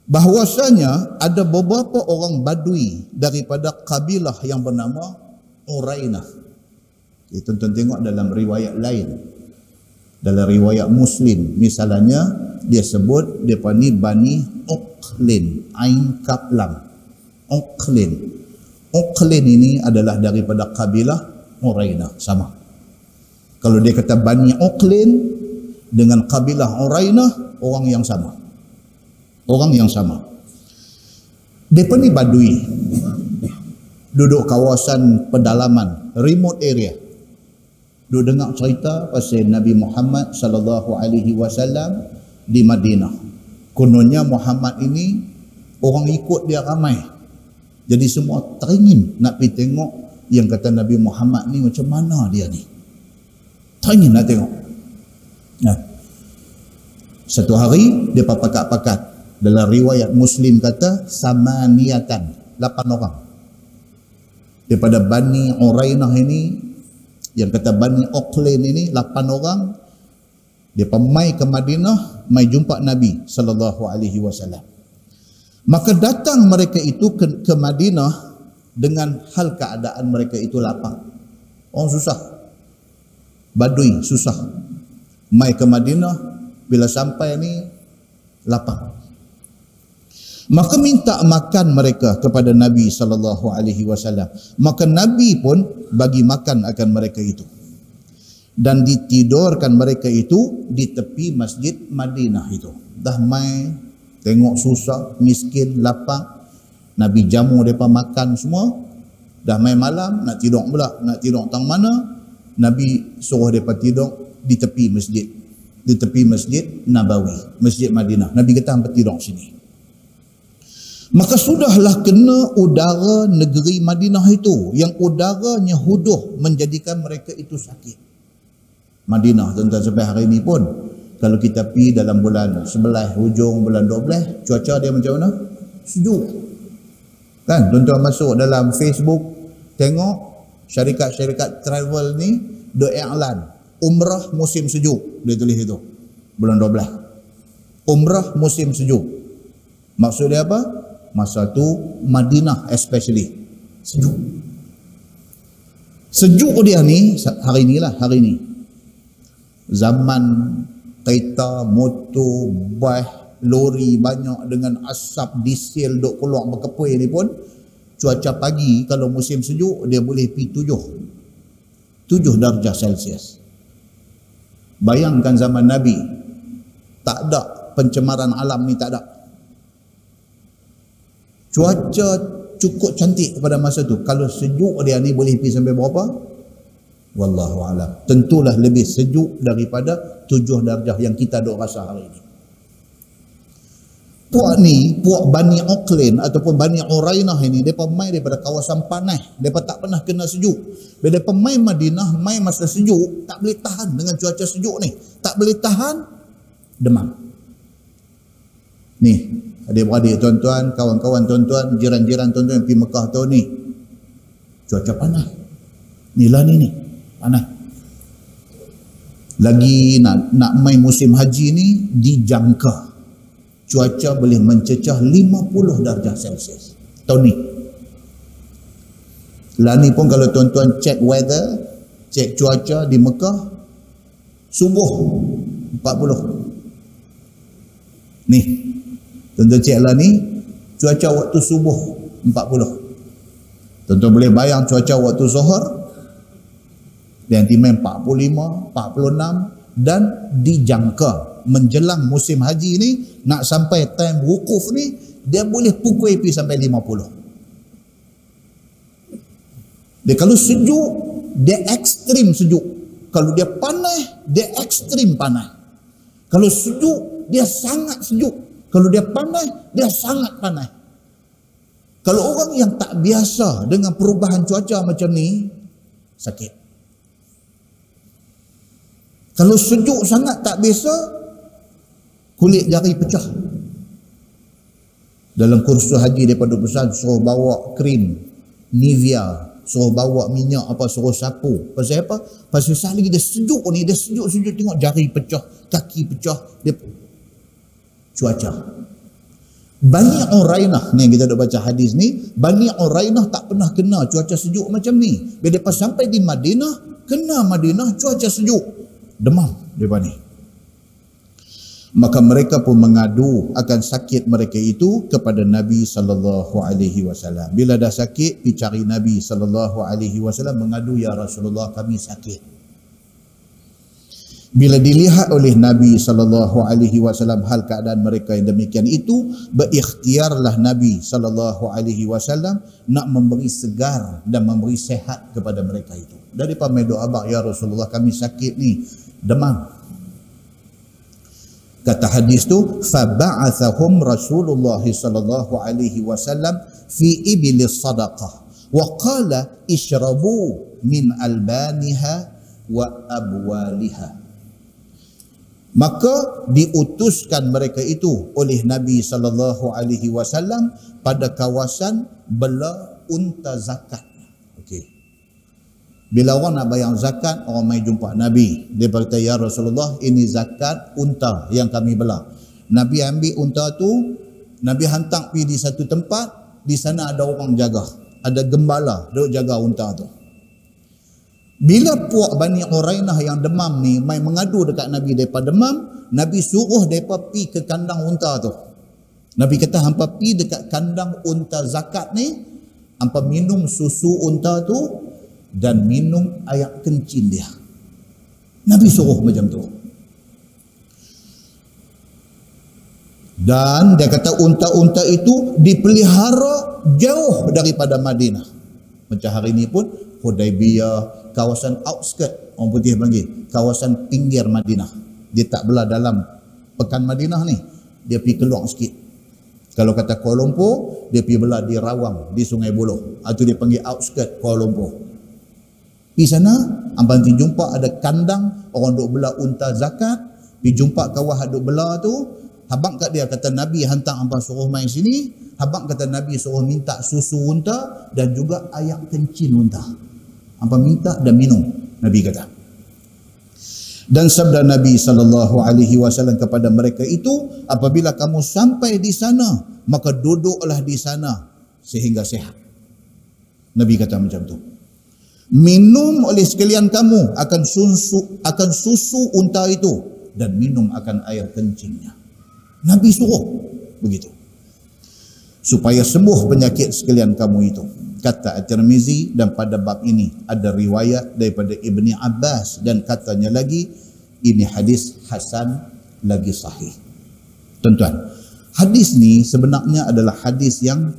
bahwasanya ada beberapa orang badui daripada kabilah yang bernama Urainah. Okay, tuan-tuan tengok dalam riwayat lain. Dalam riwayat Muslim, misalnya dia sebut dia ni Bani Uqlin, Ain Kaplam. Uqlin. Uqlin ini adalah daripada kabilah Urainah, sama. Kalau dia kata Bani Uqlin dengan kabilah Urainah, orang yang sama orang yang sama. Mereka ni badui. Duduk kawasan pedalaman, remote area. Duduk dengar cerita pasal Nabi Muhammad sallallahu alaihi wasallam di Madinah. Kononnya Muhammad ini orang ikut dia ramai. Jadi semua teringin nak pergi tengok yang kata Nabi Muhammad ni macam mana dia ni. Teringin nak tengok. Nah. Satu hari dia pakat-pakat dalam riwayat Muslim kata sama niatan lapan orang daripada Bani Urainah ini yang kata Bani Oklain ini lapan orang dia mai ke Madinah mai jumpa Nabi sallallahu alaihi wasallam. Maka datang mereka itu ke, ke Madinah dengan hal keadaan mereka itu lapang. Orang susah. Badui susah. Mai ke Madinah bila sampai ni lapang. Maka minta makan mereka kepada Nabi sallallahu alaihi wasallam. Maka Nabi pun bagi makan akan mereka itu dan ditidurkan mereka itu di tepi masjid Madinah itu. Dah mai tengok susah miskin lapang. Nabi jamu mereka makan semua. Dah mai malam nak tidur pula nak tidur tang mana? Nabi suruh mereka tidur di tepi masjid. Di tepi masjid Nabawi masjid Madinah. Nabi kata hampa tidur sini. Maka sudahlah kena udara negeri Madinah itu. Yang udaranya huduh menjadikan mereka itu sakit. Madinah tuan-tuan sampai hari ini pun kalau kita pergi dalam bulan sebelah hujung bulan 12 cuaca dia macam mana? Sejuk. Kan tuan-tuan masuk dalam Facebook tengok syarikat-syarikat travel ni do iklan umrah musim sejuk dia tulis itu bulan 12. Umrah musim sejuk. Maksud dia apa? masa tu Madinah especially sejuk sejuk dia ni hari ni lah hari ni zaman kereta motor bas lori banyak dengan asap diesel duk keluar berkepui ni pun cuaca pagi kalau musim sejuk dia boleh pi tujuh. Tujuh darjah celsius. Bayangkan zaman Nabi tak ada pencemaran alam ni tak ada. Cuaca cukup cantik pada masa tu. Kalau sejuk dia ni boleh pergi sampai berapa wallahu alam tentulah lebih sejuk daripada tujuh darjah yang kita dok rasa hari ini puak ni puak Bani Auckland ataupun Bani Urainah ini mereka main daripada kawasan panas mereka tak pernah kena sejuk bila pemain Madinah main masa sejuk tak boleh tahan dengan cuaca sejuk ni tak boleh tahan demam ni adik-beradik tuan-tuan, kawan-kawan tuan-tuan, jiran-jiran tuan-tuan pergi Mekah tahun ni. Cuaca panas. Ni lah ni ni. Panas. Lagi nak nak main musim haji ni dijangka. Cuaca boleh mencecah 50 darjah Celsius. Tahun ni. Lah ni pun kalau tuan-tuan check weather, check cuaca di Mekah, subuh 40. Ni, Tuan-tuan cek lah ni, cuaca waktu subuh 40. Tuan-tuan boleh bayang cuaca waktu zuhur, yang timen 45, 46 dan dijangka menjelang musim haji ni nak sampai time wukuf ni dia boleh pukul api sampai 50 dia kalau sejuk dia ekstrim sejuk kalau dia panas dia ekstrim panas kalau sejuk dia sangat sejuk kalau dia panas, dia sangat panas. Kalau orang yang tak biasa dengan perubahan cuaca macam ni, sakit. Kalau sejuk sangat tak biasa, kulit jari pecah. Dalam kursus haji daripada pesan, suruh bawa krim, Nivea, suruh bawa minyak apa, suruh sapu. Pasal apa? Pasal sekali dia sejuk ni, dia sejuk-sejuk tengok jari pecah, kaki pecah, dia cuaca. Bani Urainah ni kita dah baca hadis ni, Bani Urainah tak pernah kena cuaca sejuk macam ni. Bila lepas sampai di Madinah, kena Madinah cuaca sejuk. Demam dia Bani. Maka mereka pun mengadu akan sakit mereka itu kepada Nabi sallallahu alaihi wasallam. Bila dah sakit, pergi cari Nabi sallallahu alaihi wasallam mengadu ya Rasulullah kami sakit bila dilihat oleh Nabi sallallahu alaihi wasallam hal keadaan mereka yang demikian itu berikhtiarlah Nabi sallallahu alaihi wasallam nak memberi segar dan memberi sehat kepada mereka itu dari pamai doa abang ya Rasulullah kami sakit ni demam kata hadis tu fa ba'athahum Rasulullah sallallahu alaihi wasallam fi iblis sadaqah wa qala ishrabu min albaniha wa abwaliha maka diutuskan mereka itu oleh Nabi sallallahu alaihi wasallam pada kawasan bela unta zakat. Bila orang nak bayar zakat, orang mai jumpa Nabi. Dia berkata, "Ya Rasulullah, ini zakat unta yang kami bela." Nabi ambil unta tu, Nabi hantar pergi di satu tempat, di sana ada orang jaga. Ada gembala duk jaga unta tu. Bila puak Bani Urainah yang demam ni mai mengadu dekat Nabi daripada demam, Nabi suruh mereka pi ke kandang unta tu. Nabi kata hampa pi dekat kandang unta zakat ni, hampa minum susu unta tu dan minum air kencing dia. Nabi suruh macam tu. Dan dia kata unta-unta itu dipelihara jauh daripada Madinah. Macam hari ini pun Hudaibiyah, kawasan outskirt orang putih panggil kawasan pinggir Madinah dia tak belah dalam pekan Madinah ni dia pergi keluar sikit kalau kata Kuala Lumpur dia pergi belah di Rawang di Sungai Buloh atau dia panggil outskirt Kuala Lumpur di sana amban ti jumpa ada kandang orang duk belah unta zakat pergi jumpa kawah duk belah tu habang kat dia kata Nabi hantar amban suruh main sini habang kata Nabi suruh minta susu unta dan juga ayak kencing unta apa minta dan minum Nabi kata Dan sabda Nabi sallallahu alaihi wasallam kepada mereka itu, apabila kamu sampai di sana, maka duduklah di sana sehingga sehat. Nabi kata macam tu. Minum oleh sekalian kamu akan susu akan susu unta itu dan minum akan air kencingnya. Nabi suruh begitu. Supaya sembuh penyakit sekalian kamu itu kata At-Tirmizi dan pada bab ini ada riwayat daripada Ibni Abbas dan katanya lagi ini hadis hasan lagi sahih. Tuan-tuan, hadis ni sebenarnya adalah hadis yang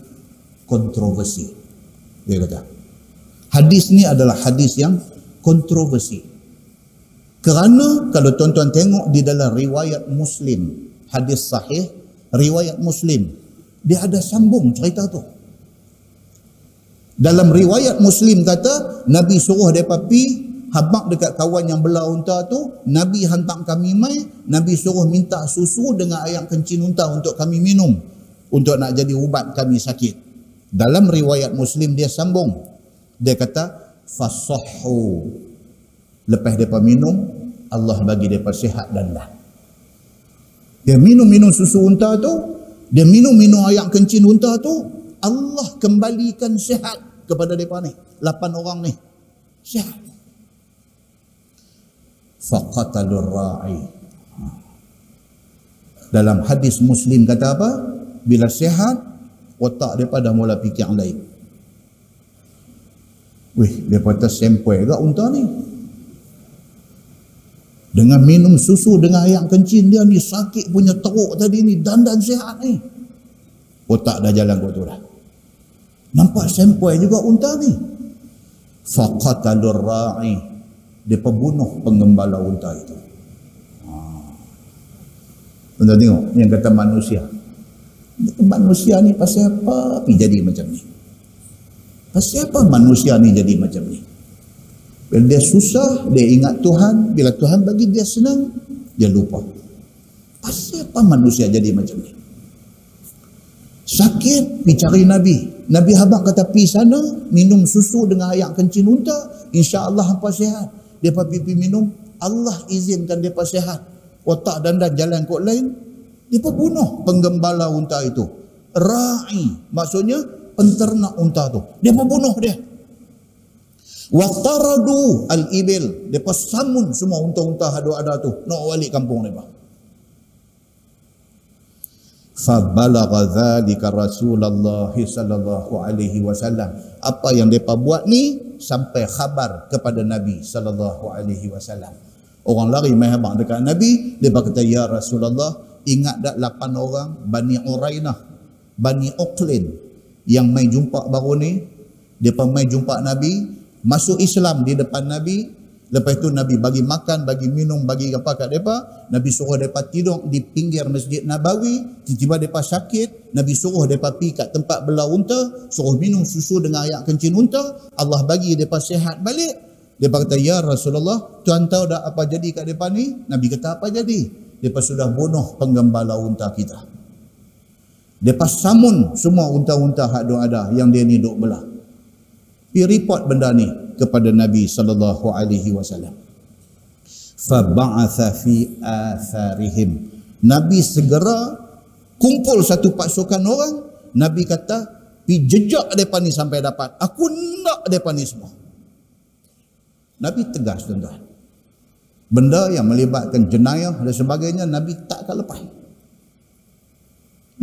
kontroversi. Dia kata. Hadis ni adalah hadis yang kontroversi. Kerana kalau tuan-tuan tengok di dalam riwayat Muslim, hadis sahih, riwayat Muslim, dia ada sambung cerita tu. Dalam riwayat Muslim kata, Nabi suruh mereka pergi habak dekat kawan yang belah unta tu, Nabi hantar kami mai, Nabi suruh minta susu dengan air kencing unta untuk kami minum untuk nak jadi ubat kami sakit. Dalam riwayat Muslim dia sambung. Dia kata fasahhu. Lepas depa minum, Allah bagi depa sihat dan dah. Dia minum-minum susu unta tu, dia minum-minum air kencing unta tu, Allah kembalikan sihat kepada mereka ni. Lapan orang ni. Sihat. Faqatalur ra'i. Dalam hadis Muslim kata apa? Bila sihat, otak mereka dah mula fikir lain. Wih, dia kata sempoi ke unta ni? Dengan minum susu dengan air kencing dia ni sakit punya teruk tadi ni dandan sihat ni. Otak dah jalan kot tu dah. Nampak sempoi juga unta ni. Faqatalur ra'i. Dia pembunuh pengembala unta itu. Ha. Tuan tengok yang kata manusia. Manusia ni pasal apa? Tapi jadi macam ni. Pasal apa manusia ni jadi macam ni? Bila dia susah, dia ingat Tuhan. Bila Tuhan bagi dia senang, dia lupa. Pasal apa manusia jadi macam ni? Sakit, pergi cari Nabi. Nabi Habak kata pergi sana minum susu dengan air kencing unta insya-Allah hampa sihat. Dia pergi minum Allah izinkan dia sihat. Otak dan dan jalan kot lain dia bunuh penggembala unta itu. Ra'i maksudnya penternak unta tu. Dia bunuh dia. Waqtaradu al-ibil. Dia samun semua unta-unta ada-ada tu. Nak balik kampung mereka fabalagha dhalika Rasulullah sallallahu alaihi wasallam apa yang depa buat ni sampai khabar kepada Nabi sallallahu alaihi wasallam orang lari mai habaq dekat Nabi dia kata ya Rasulullah ingat tak lapan orang Bani Urainah Bani Uqlin yang mai jumpa baru ni depa mai jumpa Nabi masuk Islam di depan Nabi Lepas itu Nabi bagi makan, bagi minum, bagi apa kat mereka. Nabi suruh mereka tidur di pinggir Masjid Nabawi. Tiba-tiba mereka sakit. Nabi suruh mereka pergi kat tempat belah unta. Suruh minum susu dengan air kencing unta. Allah bagi mereka sehat balik. Dia kata, Ya Rasulullah, Tuhan tahu dah apa jadi kat mereka ni? Nabi kata, apa jadi? Mereka sudah bunuh penggembala unta kita. Mereka samun semua unta-unta hak ada yang dia ni duk belah. Pergi report benda ni kepada Nabi sallallahu alaihi wasallam. Fa ba'atha fi atharihim. Nabi segera kumpul satu pasukan orang, Nabi kata, "Pi jejak depa ni sampai dapat. Aku nak depa ni semua." Nabi tegas tuan-tuan. Benda yang melibatkan jenayah dan sebagainya Nabi tak akan lepas.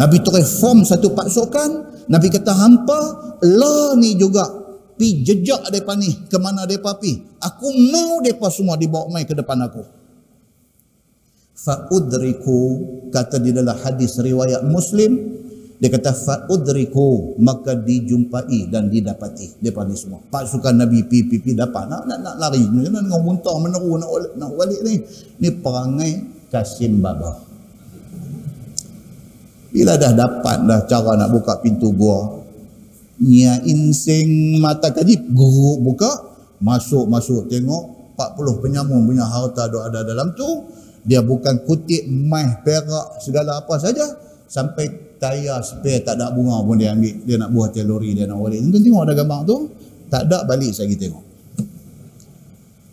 Nabi terus form satu pasukan, Nabi kata hampa, lah ni juga. Pi jejak depa ni ke mana depa pi? Aku mau depa semua dibawa mai ke depan aku. Fa udriku kata di dalam hadis riwayat muslim dia kata fa udriku maka dijumpai dan didapati depa ni semua. Pasukan nabi pi pi pi dapat. Nak nak, nak lari. Nak dengan muntah meneru nak nak balik ni. Ni perangai kasim baba bila dah dapat dah cara nak buka pintu gua Nia insing mata kadip guru buka masuk masuk tengok 40 penyamun punya harta ada ada dalam tu dia bukan kutip mai perak segala apa saja sampai tayar spare tak ada bunga pun dia ambil dia nak buah telori dia nak balik tuan tengok ada gambar tu tak ada balik saya tengok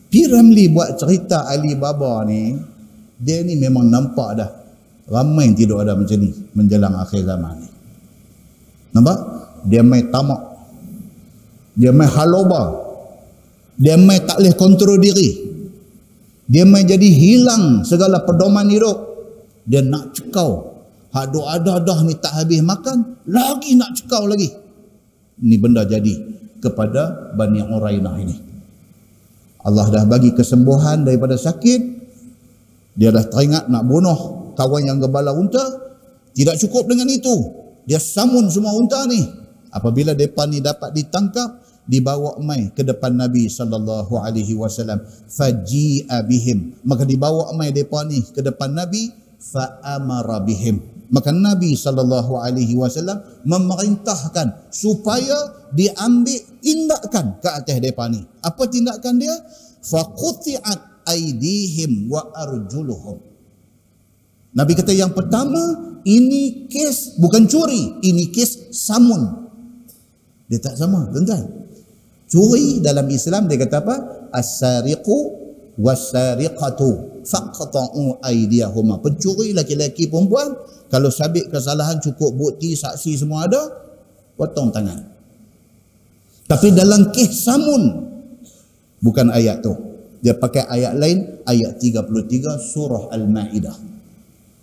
P. Ramli buat cerita Ali Baba ni, dia ni memang nampak dah. Ramai yang tidak ada macam ni menjelang akhir zaman ni. Nampak? Dia main tamak. Dia main haloba. Dia main tak boleh kontrol diri. Dia main jadi hilang segala pedoman hidup. Dia nak cekau. Hak ada dah ni tak habis makan, lagi nak cekau lagi. Ini benda jadi kepada Bani Urainah ini. Allah dah bagi kesembuhan daripada sakit. Dia dah teringat nak bunuh kawan yang gebala unta. Tidak cukup dengan itu. Dia samun semua unta ni. Apabila mereka ni dapat ditangkap, dibawa mai ke depan Nabi sallallahu alaihi wasallam faji'a bihim maka dibawa mai depa ni ke depan Nabi fa amara bihim maka Nabi sallallahu alaihi wasallam memerintahkan supaya diambil tindakan ke atas depa ni apa tindakan dia fa quti'at aidihim wa arjuluhum Nabi kata yang pertama ini kes bukan curi ini kes samun dia tak sama tuan-tuan Curi dalam Islam dia kata apa? As-sariqu was-sariqatu faqta'u aydiyahuma. Pencuri laki-laki perempuan kalau sabit kesalahan cukup bukti saksi semua ada potong tangan. Tapi dalam kes samun bukan ayat tu. Dia pakai ayat lain ayat 33 surah Al-Maidah.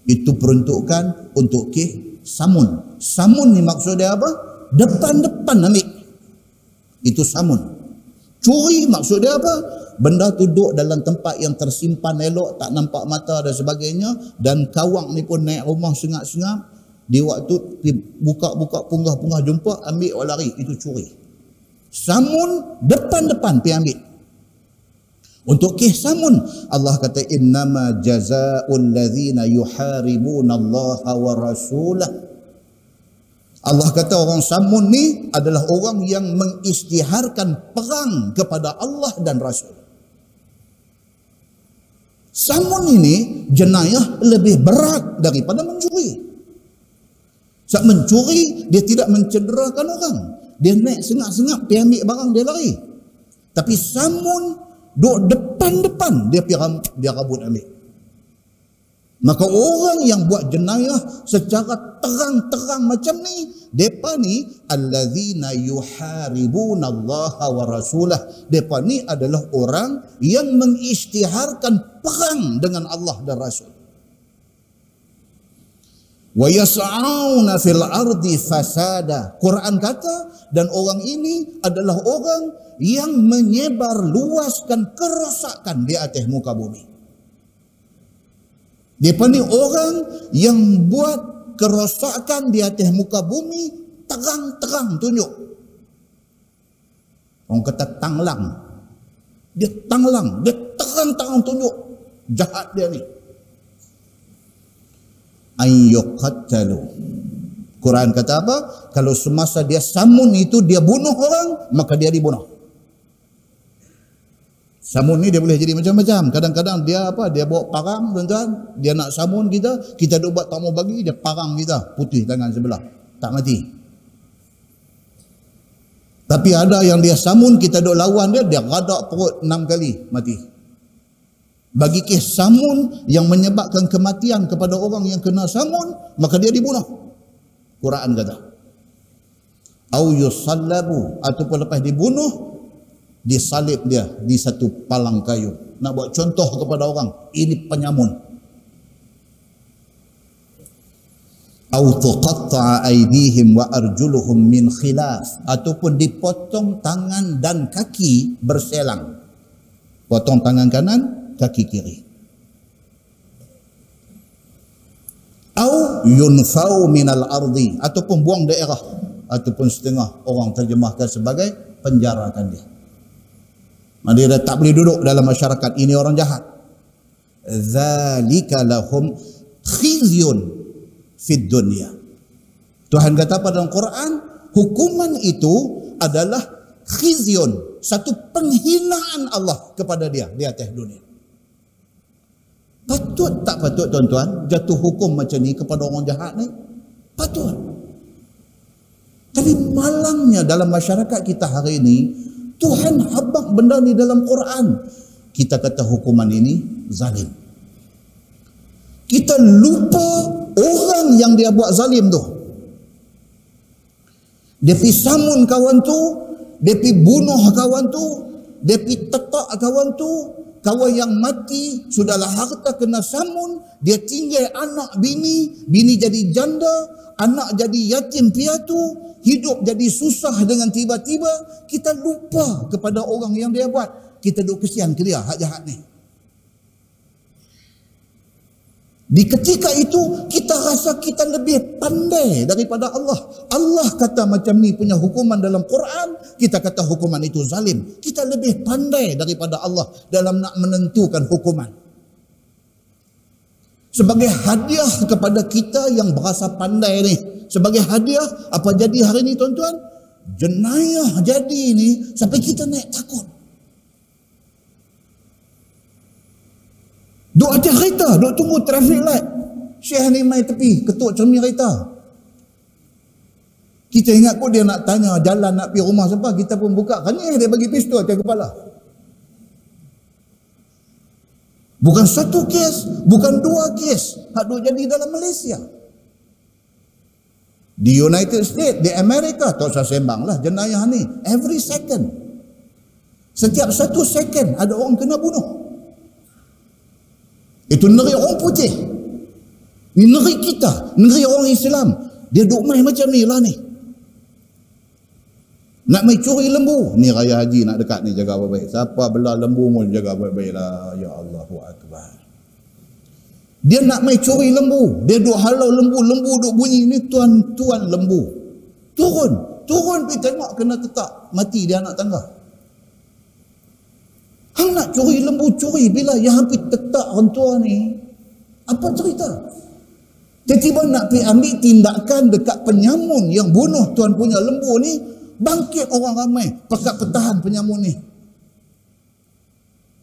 Itu peruntukan untuk kes samun. Samun ni maksud dia apa? Depan-depan ambil itu samun. Curi maksud dia apa? Benda tu duduk dalam tempat yang tersimpan elok, tak nampak mata dan sebagainya. Dan kawang ni pun naik rumah sengap-sengap. Di waktu buka-buka punggah-punggah jumpa, ambil orang lari. Itu curi. Samun depan-depan pergi ambil. Untuk kih samun Allah kata innama jazaa'ul ladzina yuharibuna Allah wa rasulah Allah kata orang Samun ni adalah orang yang mengisytiharkan perang kepada Allah dan Rasul. Samun ini jenayah lebih berat daripada mencuri. Saat mencuri, dia tidak mencederakan orang. Dia naik sengak-sengak, pergi ambil barang, dia lari. Tapi Samun, duduk depan-depan, dia pergi dia rabut ambil. Maka orang yang buat jenayah secara terang-terang macam ni, depa ni allazina yuharibuna Allah wa rasulah. Depa ni adalah orang yang mengisytiharkan perang dengan Allah dan Rasul. Wa yas'auna fil ardi fasada. Quran kata dan orang ini adalah orang yang menyebar luaskan kerosakan di atas muka bumi. Dia ni orang yang buat kerosakan di atas muka bumi terang-terang tunjuk. Orang kata tanglang. Dia tanglang. Dia terang-terang tunjuk. Jahat dia ni. Ayyuqattalu. Quran kata apa? Kalau semasa dia samun itu dia bunuh orang, maka dia dibunuh. Samun ni dia boleh jadi macam-macam. Kadang-kadang dia apa? Dia bawa parang tuan-tuan. Dia nak samun kita. Kita ada buat tak mau bagi. Dia parang kita. Putih tangan sebelah. Tak mati. Tapi ada yang dia samun. Kita duk lawan dia. Dia radak perut enam kali. Mati. Bagi kes samun yang menyebabkan kematian kepada orang yang kena samun. Maka dia dibunuh. Quran kata. Au yusallabu. Ataupun lepas dibunuh disalib dia di satu palang kayu. Nak buat contoh kepada orang, ini penyamun. Au tuqatta'a aydihim wa arjuluhum min khilaf ataupun dipotong tangan dan kaki berselang. Potong tangan kanan, kaki kiri. Au yunfau minal ardi ataupun buang daerah ataupun setengah orang terjemahkan sebagai penjarakan dia. Dia dah tak boleh duduk dalam masyarakat. Ini orang jahat. Zalika lahum khizyun fid dunya. Tuhan kata pada Al-Quran, hukuman itu adalah khizyun. Satu penghinaan Allah kepada dia di atas dunia. Patut tak patut tuan-tuan jatuh hukum macam ni kepada orang jahat ni? Patut. Tapi malangnya dalam masyarakat kita hari ini, Tuhan habak benda ni dalam Quran. kita kata hukuman ini zalim. Kita lupa orang yang dia buat zalim tu. Dia pergi samun kawan tu, dia pergi bunuh kawan tu, dia pergi tetak kawan tu, kawan yang mati, sudahlah harta kena samun, dia tinggal anak bini, bini jadi janda, anak jadi yatim piatu, hidup jadi susah dengan tiba-tiba, kita lupa kepada orang yang dia buat. Kita duk kesian ke dia, hak jahat ni. Di ketika itu kita rasa kita lebih pandai daripada Allah. Allah kata macam ni punya hukuman dalam Quran, kita kata hukuman itu zalim. Kita lebih pandai daripada Allah dalam nak menentukan hukuman. Sebagai hadiah kepada kita yang berasa pandai ni, sebagai hadiah apa jadi hari ni tuan-tuan? Jenayah jadi ni sampai kita naik takut. Duk ada kereta, duk tunggu traffic light. Syekh ni main tepi, ketuk cermin kereta. Kita ingat pun dia nak tanya jalan nak pergi rumah siapa, kita pun buka. Kan dia bagi pistol atas kepala. Bukan satu kes, bukan dua kes. Hak duk jadi dalam Malaysia. Di United States, di Amerika, tak usah sembang lah jenayah ni. Every second. Setiap satu second ada orang kena bunuh. Itu negeri orang putih. Ini negeri kita, negeri orang Islam. Dia duk main macam ni lah ni. Nak main curi lembu. Ni raya haji nak dekat ni jaga baik-baik. Siapa belah lembu pun jaga baik-baik lah. Ya Allah Akbar. Dia nak main curi lembu. Dia duk halau lembu. Lembu duk bunyi. Ni tuan-tuan lembu. Turun. Turun pergi tengok kena tetap. Mati dia anak tangga. Hang nak curi lembu curi bila yang hampir tetap orang tua ni. Apa cerita? Tiba-tiba nak pergi ambil tindakan dekat penyamun yang bunuh tuan punya lembu ni. Bangkit orang ramai. Pekat pertahan penyamun ni.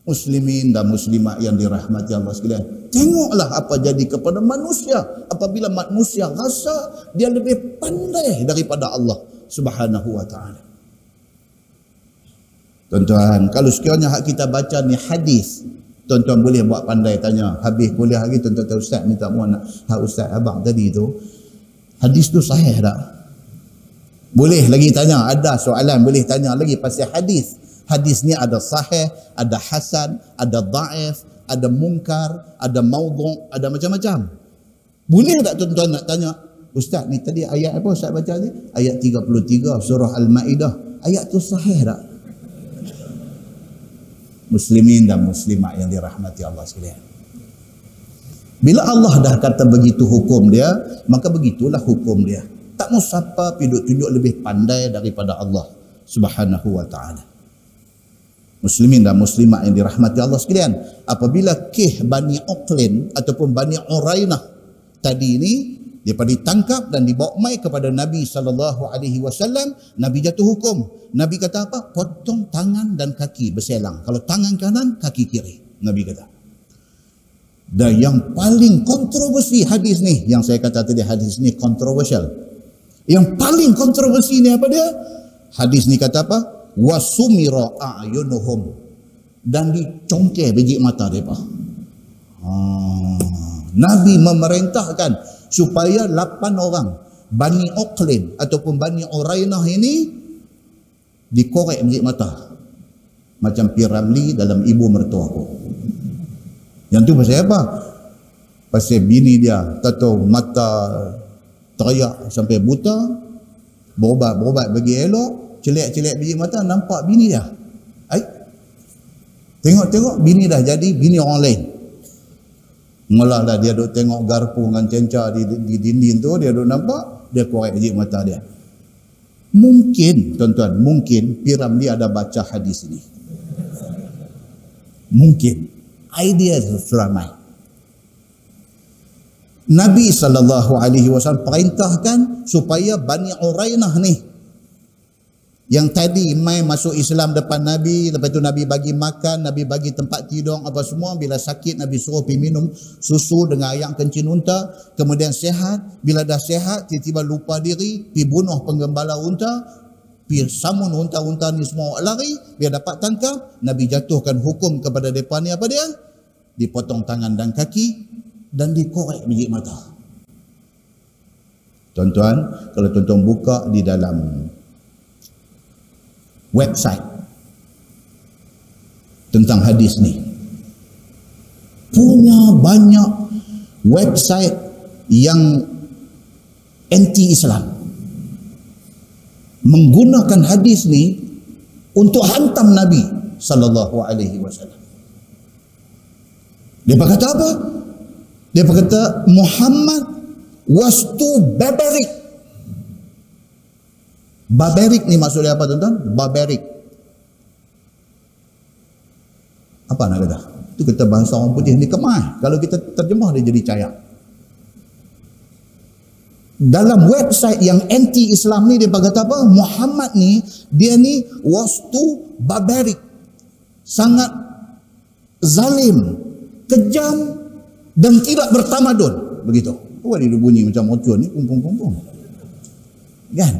Muslimin dan muslimat yang dirahmati Allah sekalian. Tengoklah apa jadi kepada manusia. Apabila manusia rasa dia lebih pandai daripada Allah subhanahu wa ta'ala. Tuan-tuan, kalau sekiranya hak kita baca ni hadis, tuan-tuan boleh buat pandai tanya. Habis kuliah lagi, tuan-tuan tahu ustaz minta mohon nak hak ustaz abang tadi tu. Hadis tu sahih tak? Boleh lagi tanya, ada soalan boleh tanya lagi pasal hadis. Hadis ni ada sahih, ada hasan, ada daif, ada mungkar, ada maudhu', ada macam-macam. Boleh tak tuan-tuan nak tanya, Ustaz ni tadi ayat apa Ustaz baca ni? Ayat 33 surah Al-Ma'idah. Ayat tu sahih tak? Muslimin dan muslimat yang dirahmati Allah sekalian. Bila Allah dah kata begitu hukum dia, maka begitulah hukum dia. Tak mau siapa tunjuk lebih pandai daripada Allah Subhanahu wa taala. Muslimin dan muslimat yang dirahmati Allah sekalian, apabila kih Bani Uqlin ataupun Bani Urainah tadi ini dia pergi tangkap dan dibawa mai kepada Nabi sallallahu alaihi wasallam, Nabi jatuh hukum. Nabi kata apa? Potong tangan dan kaki berselang. Kalau tangan kanan, kaki kiri. Nabi kata. Dan yang paling kontroversi hadis ni, yang saya kata tadi hadis ni kontroversial. Yang paling kontroversi ni apa dia? Hadis ni kata apa? Wasumira a'yunuhum. Dan dicongkeh biji mata mereka. Ha. Nabi memerintahkan supaya lapan orang Bani Oklin ataupun Bani Orainah ini dikorek menjadi mata. Macam Piramli dalam ibu mertua aku. Yang tu pasal apa? pasal bini dia tahu mata teriak sampai buta berobat-berobat bagi elok celik-celik biji mata nampak bini dia. Tengok-tengok bini dah jadi bini orang lain Mula lah dia duk tengok garpu dengan cenca di, di dinding tu, dia duk nampak, dia korek biji mata dia. Mungkin, tuan-tuan, mungkin Piram dia ada baca hadis ini. Mungkin. Idea seramai. Nabi SAW perintahkan supaya Bani Urainah ni yang tadi mai masuk Islam depan Nabi, lepas tu Nabi bagi makan, Nabi bagi tempat tidur apa semua, bila sakit Nabi suruh pergi minum susu dengan ayam kencing unta, kemudian sehat, bila dah sehat tiba-tiba lupa diri, pergi bunuh penggembala unta, Pi samun unta-unta ni semua lari, biar dapat tangkap, Nabi jatuhkan hukum kepada mereka ni apa dia? Dipotong tangan dan kaki dan dikorek biji mata. Tuan-tuan, kalau tuan-tuan buka di dalam website tentang hadis ni, punya banyak website yang anti-Islam menggunakan hadis ni untuk hantam Nabi sallallahu alaihi wasallam. Dia kata apa? Dia kata Muhammad was too barbaric. Barbaric ni maksudnya apa tuan-tuan? Barbaric. Apa nak kata? Itu kita bahasa orang putih ni kemah. Kalau kita terjemah dia jadi cayak dalam website yang anti-Islam ni dia berkata apa? Muhammad ni dia ni was too barbaric. Sangat zalim, kejam dan tidak bertamadun. Begitu. Oh dia bunyi macam ocun ni pum. Kan?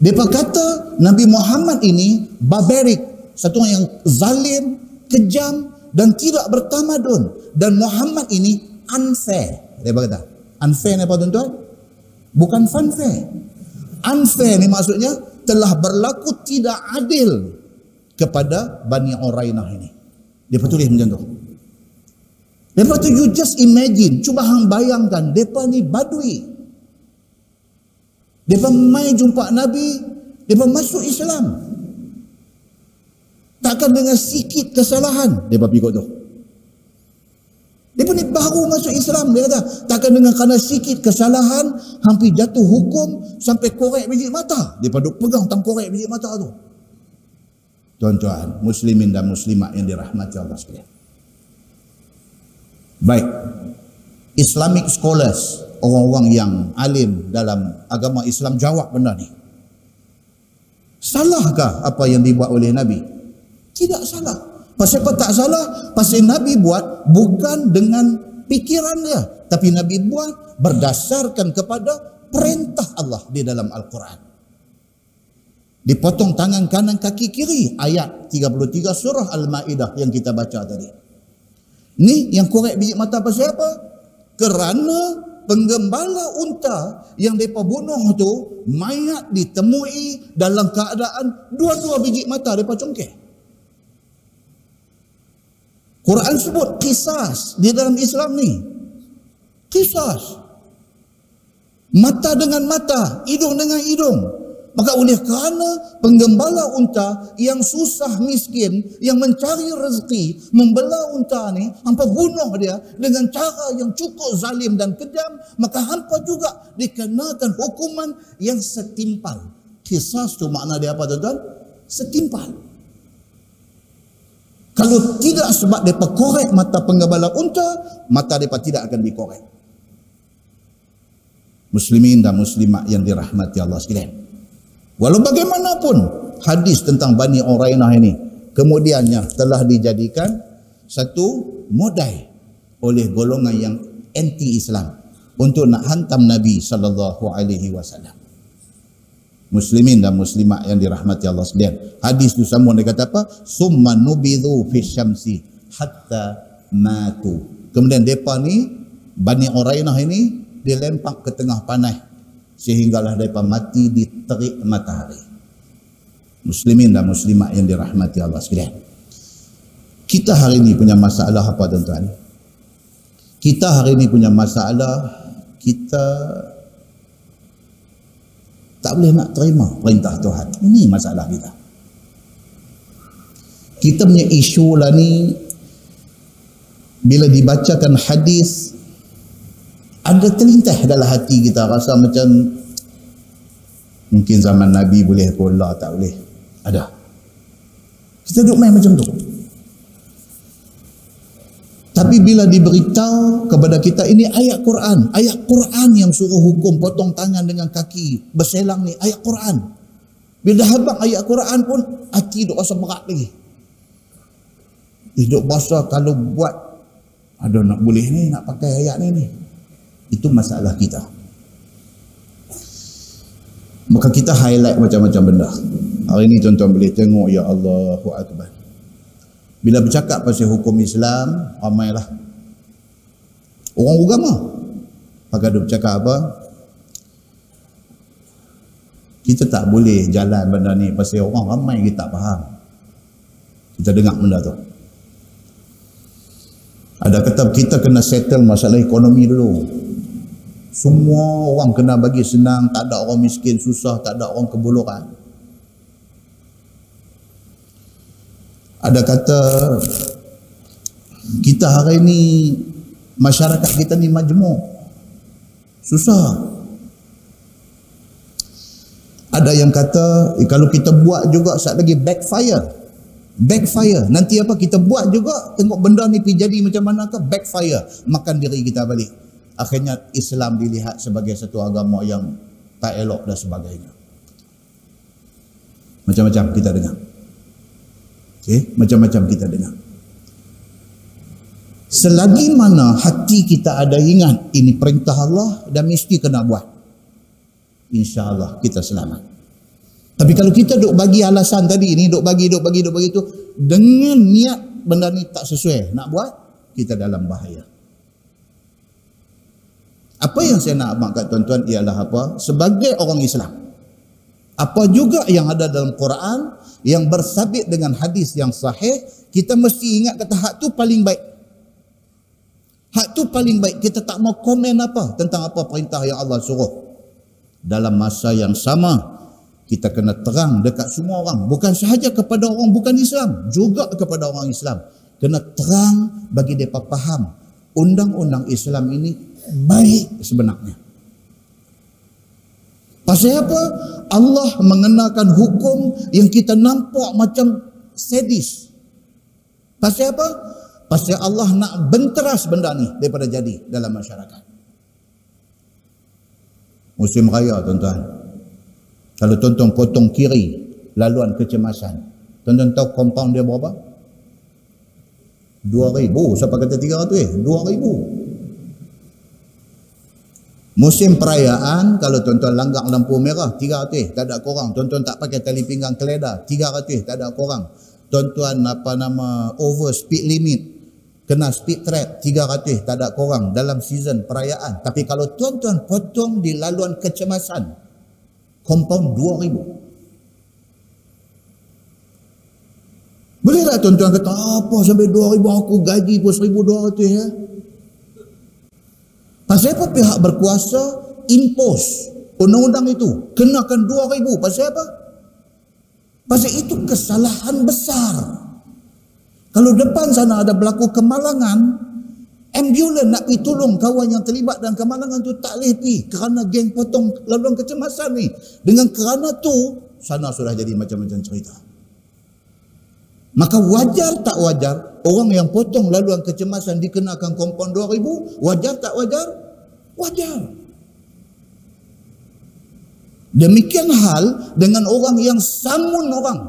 Dia berkata Nabi Muhammad ini barbaric, satu orang yang zalim, kejam dan tidak bertamadun dan Muhammad ini unfair. Dia berkata, unfair ni apa tuan-tuan? Bukan funfair. Unfair ni maksudnya telah berlaku tidak adil kepada Bani Urainah ini. Dia tulis macam tu. Lepas tu you just imagine, cuba hang bayangkan, mereka ni badui. Mereka mai jumpa Nabi, mereka masuk Islam. Takkan dengan sikit kesalahan, mereka pergi tu. Dia ni baru masuk Islam. Dia kata, takkan dengan kerana sikit kesalahan, hampir jatuh hukum sampai korek biji mata. Dia pun pegang tang korek biji mata tu. Tuan-tuan, muslimin dan muslimat yang dirahmati Allah sekalian. Baik. Islamic scholars, orang-orang yang alim dalam agama Islam jawab benda ni. Salahkah apa yang dibuat oleh Nabi? Tidak salah. Pasal apa tak salah? Pasal Nabi buat bukan dengan pikiran dia. Tapi Nabi buat berdasarkan kepada perintah Allah di dalam Al-Quran. Dipotong tangan kanan kaki kiri. Ayat 33 surah Al-Ma'idah yang kita baca tadi. Ni yang korek biji mata pasal apa? Kerana penggembala unta yang mereka bunuh tu mayat ditemui dalam keadaan dua-dua biji mata mereka congkeh. Quran sebut kisas di dalam Islam ni. Kisas. Mata dengan mata, hidung dengan hidung. Maka oleh kerana penggembala unta yang susah miskin, yang mencari rezeki, membela unta ni, hampa bunuh dia dengan cara yang cukup zalim dan kejam, maka hampa juga dikenakan hukuman yang setimpal. Kisas tu makna dia apa tuan-tuan? Setimpal. Kalau tidak sebab mereka korek mata penggembala unta, mata mereka tidak akan dikorek. Muslimin dan muslimat yang dirahmati Allah sekalian. Walau bagaimanapun hadis tentang Bani Urainah ini kemudiannya telah dijadikan satu modai oleh golongan yang anti-Islam untuk nak hantam Nabi sallallahu alaihi wasallam muslimin dan muslimat yang dirahmati Allah sekalian. Hadis tu sama dia kata apa? Summa nubidhu fi syamsi hatta matu. Kemudian depa ni Bani Urainah ini dilempak ke tengah panas sehinggalah depa mati di terik matahari. Muslimin dan muslimat yang dirahmati Allah sekalian. Kita hari ini punya masalah apa tuan-tuan? Kita hari ini punya masalah kita tak boleh nak terima perintah Tuhan. Ini masalah kita. Kita punya isu lah ni bila dibacakan hadis ada terlintas dalam hati kita rasa macam mungkin zaman Nabi boleh pula tak boleh. Ada. Kita duduk main macam tu. Tapi bila diberitahu kepada kita ini ayat Quran, ayat Quran yang suruh hukum potong tangan dengan kaki berselang ni ayat Quran. Bila habaq ayat Quran pun hati duk rasa berat lagi. Hidup bahasa kalau buat ada nak boleh ni nak pakai ayat ni ni. Itu masalah kita. Maka kita highlight macam-macam benda. Hari ini tuan-tuan boleh tengok ya Allahu Akbar. Bila bercakap pasal hukum Islam, ramailah. Orang agama. Maka dia bercakap apa? Kita tak boleh jalan benda ni pasal orang ramai kita tak faham. Kita dengar benda tu. Ada kata kita kena settle masalah ekonomi dulu. Semua orang kena bagi senang, tak ada orang miskin, susah, tak ada orang kebuluran. Ada kata kita hari ini masyarakat kita ni majmuk. Susah. Ada yang kata eh, kalau kita buat juga saat lagi backfire backfire nanti apa kita buat juga tengok benda ni pergi jadi macam mana ke backfire makan diri kita balik akhirnya Islam dilihat sebagai satu agama yang tak elok dan sebagainya macam-macam kita dengar okay? macam-macam kita dengar selagi mana hati kita ada ingat ini perintah Allah dan mesti kena buat insyaAllah kita selamat tapi kalau kita duk bagi alasan tadi ni, duk bagi, duk bagi, duk bagi tu, dengan niat benda ni tak sesuai nak buat, kita dalam bahaya. Apa yang saya nak abang kat tuan-tuan ialah apa? Sebagai orang Islam, apa juga yang ada dalam Quran yang bersabit dengan hadis yang sahih, kita mesti ingat kata hak tu paling baik. Hak tu paling baik. Kita tak mau komen apa tentang apa perintah yang Allah suruh. Dalam masa yang sama, kita kena terang dekat semua orang bukan sahaja kepada orang bukan Islam juga kepada orang Islam kena terang bagi mereka faham undang-undang Islam ini baik sebenarnya pasal apa Allah mengenakan hukum yang kita nampak macam sadis pasal apa pasal Allah nak benteras benda ni daripada jadi dalam masyarakat musim raya tuan-tuan kalau tuan-tuan potong kiri laluan kecemasan. Tuan-tuan tahu compound dia berapa? Dua ribu. Siapa kata tiga ratus eh? Dua ribu. Musim perayaan, kalau tuan-tuan langgar lampu merah, tiga ratus. Tak ada korang. Tuan-tuan tak pakai tali pinggang keleda, tiga ratus. Tak ada korang. Tuan-tuan apa nama over speed limit, kena speed trap, tiga ratus. Tak ada korang dalam season perayaan. Tapi kalau tuan-tuan potong di laluan kecemasan, compound 2000 boleh tak tuan-tuan kata apa sampai 2000 aku gaji pun 1200 ya pasal apa pihak berkuasa impose undang-undang itu kenakan 2000 pasal apa pasal itu kesalahan besar kalau depan sana ada berlaku kemalangan Ambulans nak pergi tolong kawan yang terlibat dalam kemalangan tu tak boleh pergi kerana geng potong laluan kecemasan ni. Dengan kerana tu, sana sudah jadi macam-macam cerita. Maka wajar tak wajar orang yang potong laluan kecemasan dikenakan kompon 2000, wajar tak wajar? Wajar. Demikian hal dengan orang yang samun orang.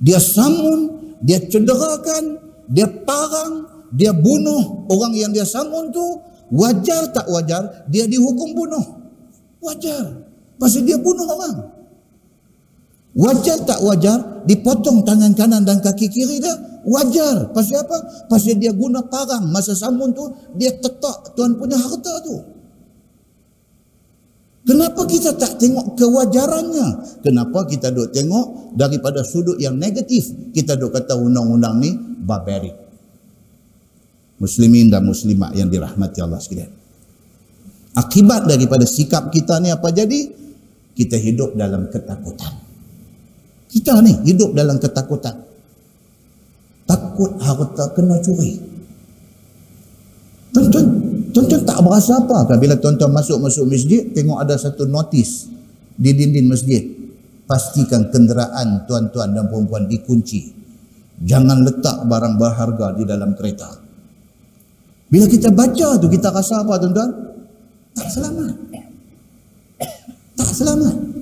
Dia samun, dia cederakan, dia parang, dia bunuh orang yang dia samun tu, wajar tak wajar dia dihukum bunuh? Wajar. Pasal dia bunuh orang. Wajar tak wajar dipotong tangan kanan dan kaki kiri dia? Wajar. Pasal apa? Pasal dia guna parang masa samun tu, dia tetak tuan punya harta tu. Kenapa kita tak tengok kewajarannya? Kenapa kita duk tengok daripada sudut yang negatif? Kita duk kata undang-undang ni barbaric. Muslimin dan muslimat yang dirahmati Allah sekalian. Akibat daripada sikap kita ni apa jadi? Kita hidup dalam ketakutan. Kita ni hidup dalam ketakutan. Takut harta kena curi. Tuan-tuan, Tuan-tuan tak berasa apa kan bila tuan-tuan masuk-masuk masjid tengok ada satu notis di dinding masjid. Pastikan kenderaan tuan-tuan dan puan-puan dikunci. Jangan letak barang berharga di dalam kereta. Bila kita baca tu kita rasa apa tuan-tuan? Tak selamat. Tak selamat.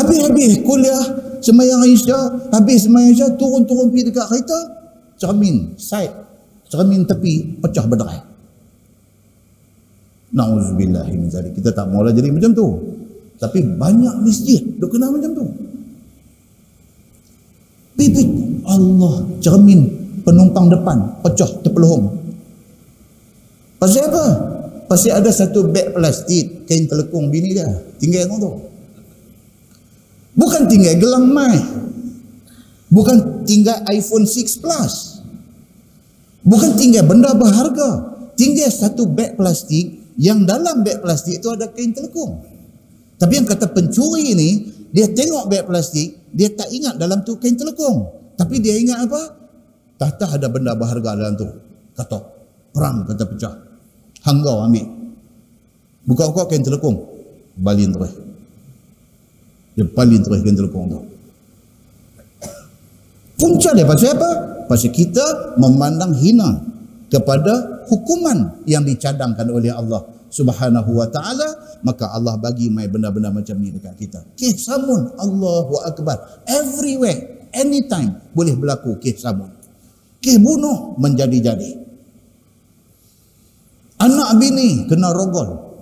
Habis-habis kuliah semayang Isya, habis semayang Isya turun-turun pergi dekat kereta, cermin, side cermin tepi pecah berderai. Nauzubillah min zalik. Kita tak maulah jadi macam tu. Tapi banyak masjid dok kena macam tu. Pipit Allah cermin penumpang depan pecah terpeluhung. Pasal apa? Pasal ada satu beg plastik kain telekung bini dia. Tinggal tu. Bukan tinggal gelang mai. Bukan tinggal iPhone 6 Plus. Bukan tinggal benda berharga. Tinggal satu beg plastik yang dalam beg plastik itu ada kain telekung. Tapi yang kata pencuri ini, dia tengok beg plastik, dia tak ingat dalam tu kain telekung. Tapi dia ingat apa? Tata ada benda berharga dalam tu. Kata, perang kata pecah. Hanggau ambil. Buka-buka kain telekung. Balin terus. Dia terus kain telekung tu. Punca dia pasal apa? Pasal kita memandang hina kepada hukuman yang dicadangkan oleh Allah Subhanahu wa taala maka Allah bagi mai benda-benda macam ni dekat kita. Kih samun Allahu akbar. Everywhere, anytime boleh berlaku kih samun. Kih bunuh menjadi-jadi. Anak bini kena rogol.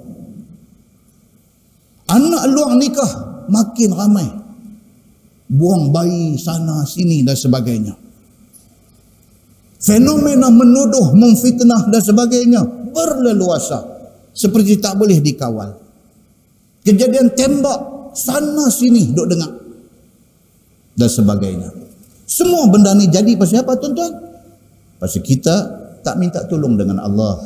Anak luar nikah makin ramai. Buang bayi sana sini dan sebagainya fenomena menuduh, memfitnah dan sebagainya berleluasa seperti tak boleh dikawal. Kejadian tembak sana sini duk dengar dan sebagainya. Semua benda ni jadi pasal apa tuan-tuan? Pasal kita tak minta tolong dengan Allah.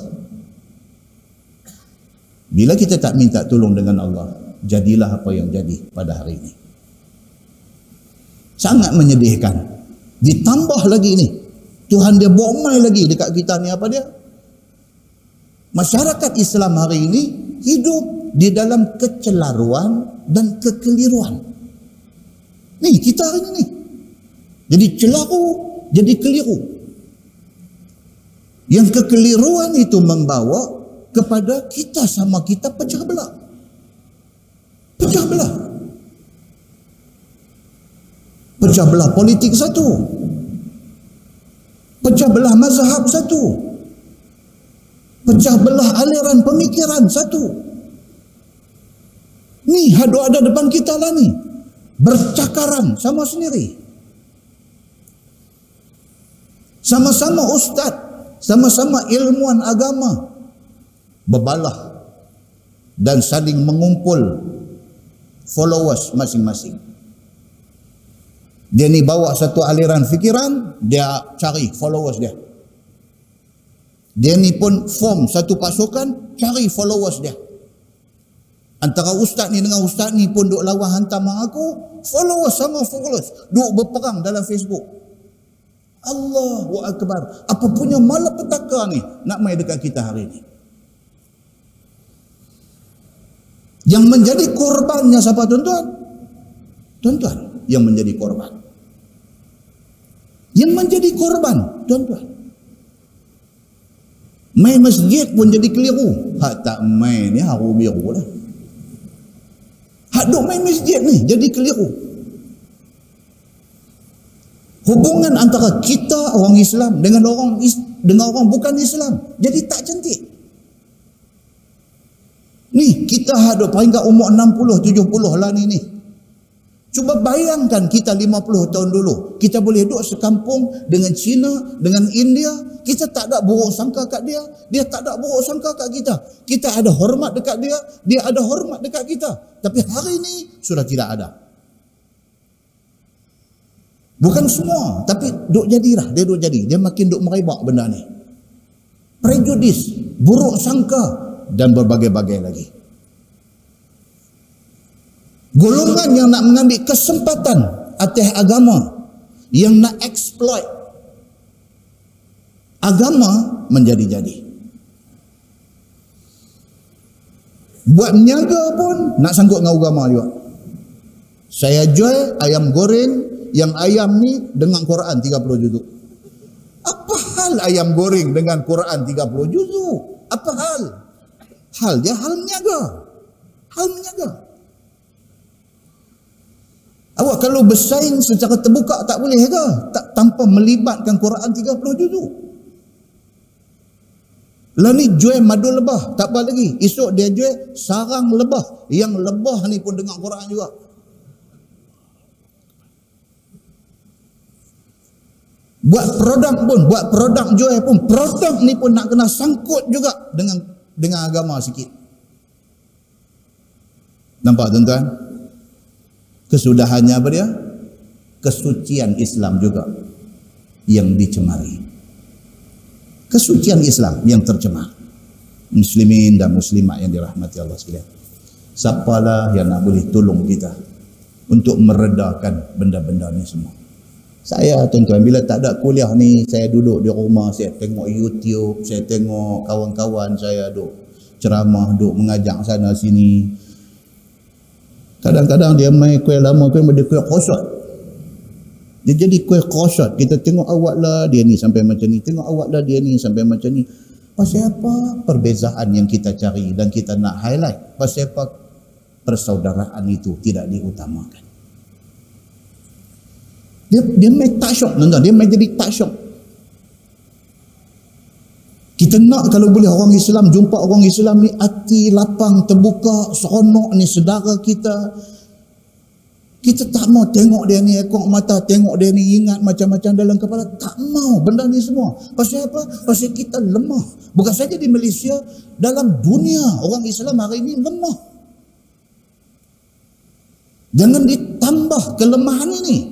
Bila kita tak minta tolong dengan Allah, jadilah apa yang jadi pada hari ini. Sangat menyedihkan. Ditambah lagi ni, Tuhan dia bawa mai lagi dekat kita ni apa dia? Masyarakat Islam hari ini hidup di dalam kecelaruan dan kekeliruan. Ni kita hari ini. Jadi celaru, jadi keliru. Yang kekeliruan itu membawa kepada kita sama kita pecah belah. Pecah belah. Pecah belah politik satu. Pecah belah mazhab satu. Pecah belah aliran pemikiran satu. Ni hadu ada depan kita lah ni. Bercakaran sama sendiri. Sama-sama ustaz sama-sama ilmuwan agama. Berbalah dan saling mengumpul followers masing-masing dia ni bawa satu aliran fikiran, dia cari followers dia. Dia ni pun form satu pasukan, cari followers dia. Antara ustaz ni dengan ustaz ni pun duk lawan hantar mak aku, followers sama followers. Duk berperang dalam Facebook. Allahu Akbar. Apa punya malapetaka ni nak main dekat kita hari ni. Yang menjadi korbannya siapa tuan-tuan? Tuan-tuan yang menjadi korban. Yang menjadi korban tuan-tuan. Main masjid pun jadi keliru. Hak tak main ni haru biru lah. Hak duk main masjid ni jadi keliru. Hubungan antara kita orang Islam dengan orang dengan orang bukan Islam jadi tak cantik ni kita hadap peringkat umur 60 70 lah ni ni Cuba bayangkan kita 50 tahun dulu. Kita boleh duduk sekampung dengan China, dengan India. Kita tak ada buruk sangka kat dia. Dia tak ada buruk sangka kat kita. Kita ada hormat dekat dia. Dia ada hormat dekat kita. Tapi hari ini sudah tidak ada. Bukan semua. Tapi duk jadilah. Dia duk jadi. Dia makin duk meribak benda ni. Prejudis. Buruk sangka. Dan berbagai-bagai lagi golongan yang nak mengambil kesempatan atas agama yang nak exploit agama menjadi-jadi buat niaga pun nak sangkut dengan agama juga. Saya jual ayam goreng yang ayam ni dengan Quran 30 juzuk. Apa hal ayam goreng dengan Quran 30 juzuk? Apa hal? Hal dia hal niaga. Hal niaga kalau bersaing secara terbuka tak boleh ke? Tak tanpa melibatkan Quran 30 juzuk. Lah ni jual madu lebah. Tak apa lagi. Esok dia jual sarang lebah. Yang lebah ni pun dengar Quran juga. Buat produk pun, buat produk jual pun, produk ni pun nak kena sangkut juga dengan dengan agama sikit. Nampak tuan-tuan? Kesudahannya apa dia? Kesucian Islam juga yang dicemari kesucian Islam yang tercemar. Muslimin dan muslimat yang dirahmati Allah sekalian. Siapalah yang nak boleh tolong kita untuk meredakan benda-benda ni semua. Saya tuan-tuan bila tak ada kuliah ni saya duduk di rumah saya tengok YouTube, saya tengok kawan-kawan saya duduk ceramah, duduk mengajak sana sini. Kadang-kadang dia main kuih lama pun dia kuih kosot. Dia jadi kuih kosot. Kita tengok awak lah dia ni sampai macam ni. Tengok awak lah dia ni sampai macam ni. Pasal apa perbezaan yang kita cari dan kita nak highlight? Pasal apa persaudaraan itu tidak diutamakan? Dia dia main tak syok. Dia main jadi tak syok. Kita nak kalau boleh orang Islam jumpa orang Islam ni hati lapang terbuka seronok ni saudara kita kita tak mau tengok dia ni ekor mata, tengok dia ni ingat macam-macam dalam kepala. Tak mau benda ni semua. Pasal apa? Pasal kita lemah. Bukan saja di Malaysia, dalam dunia orang Islam hari ini lemah. Jangan ditambah kelemahan ini.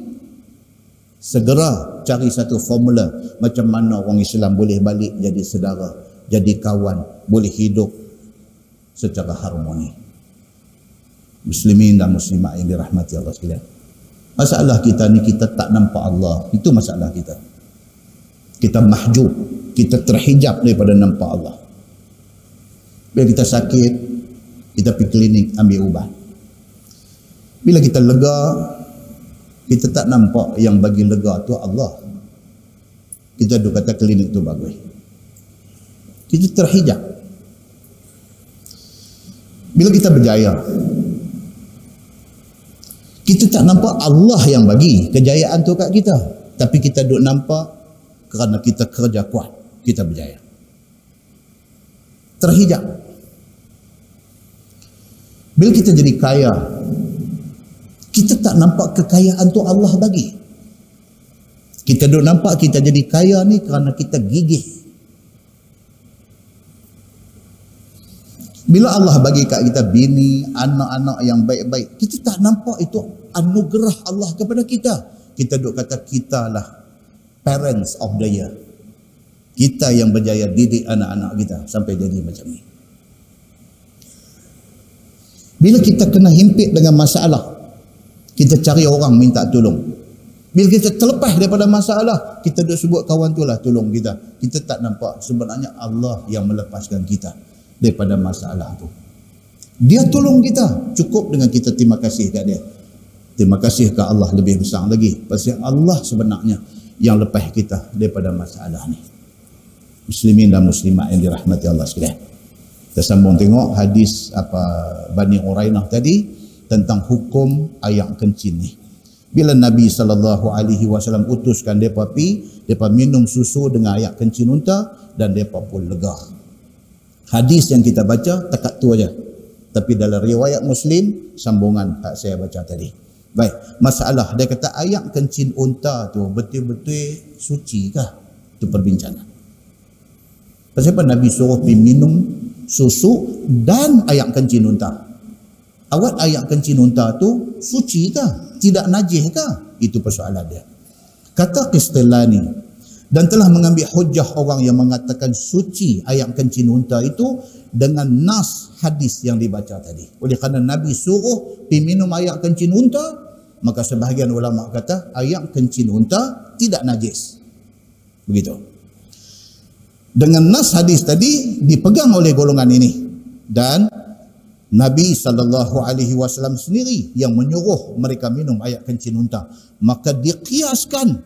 Segera cari satu formula macam mana orang Islam boleh balik jadi saudara, jadi kawan, boleh hidup secara harmoni muslimin dan muslimat yang dirahmati Allah sekalian. Masalah kita ni kita tak nampak Allah. Itu masalah kita. Kita mahjub, kita terhijab daripada nampak Allah. Bila kita sakit, kita pergi klinik ambil ubat. Bila kita lega, kita tak nampak yang bagi lega tu Allah. Kita duk kata klinik tu bagus. Kita terhijab. Bila kita berjaya, kita tak nampak Allah yang bagi kejayaan tu kat kita. Tapi kita duk nampak kerana kita kerja kuat, kita berjaya. Terhijab. Bila kita jadi kaya, kita tak nampak kekayaan tu Allah bagi. Kita duk nampak kita jadi kaya ni kerana kita gigih Bila Allah bagi kat kita bini, anak-anak yang baik-baik, kita tak nampak itu anugerah Allah kepada kita. Kita duk kata kita lah parents of the year. Kita yang berjaya didik anak-anak kita sampai jadi macam ni. Bila kita kena himpit dengan masalah, kita cari orang minta tolong. Bila kita terlepas daripada masalah, kita duk sebut kawan tu lah tolong kita. Kita tak nampak sebenarnya Allah yang melepaskan kita daripada masalah tu. Dia tolong kita. Cukup dengan kita terima kasih kat dia. Terima kasih ke Allah lebih besar lagi. Pasal Allah sebenarnya yang lepas kita daripada masalah ni. Muslimin dan muslimat yang dirahmati Allah sekalian. Kita sambung tengok hadis apa Bani Urainah tadi tentang hukum ayak kencing ni. Bila Nabi sallallahu alaihi wasallam utuskan depa pi, depa minum susu dengan ayak kencing unta dan depa pun lega. Hadis yang kita baca tekat tu aja. Tapi dalam riwayat muslim sambungan tak saya baca tadi. Baik masalah dia kata ayam kencing unta tu betul-betul suci kah? Itu perbincangan. Pasal apa Nabi suruh pergi minum susu dan ayam kencing unta awak ayam kencing unta tu suci kah tidak najis kah itu persoalan dia kata Qistilani dan telah mengambil hujah orang yang mengatakan suci ayat kencing unta itu dengan nas hadis yang dibaca tadi. Oleh kerana Nabi suruh minum ayat kencing unta, maka sebahagian ulama kata ayat kencing unta tidak najis. Begitu. Dengan nas hadis tadi dipegang oleh golongan ini dan Nabi sallallahu alaihi wasallam sendiri yang menyuruh mereka minum ayat kencing unta, maka dikiaskan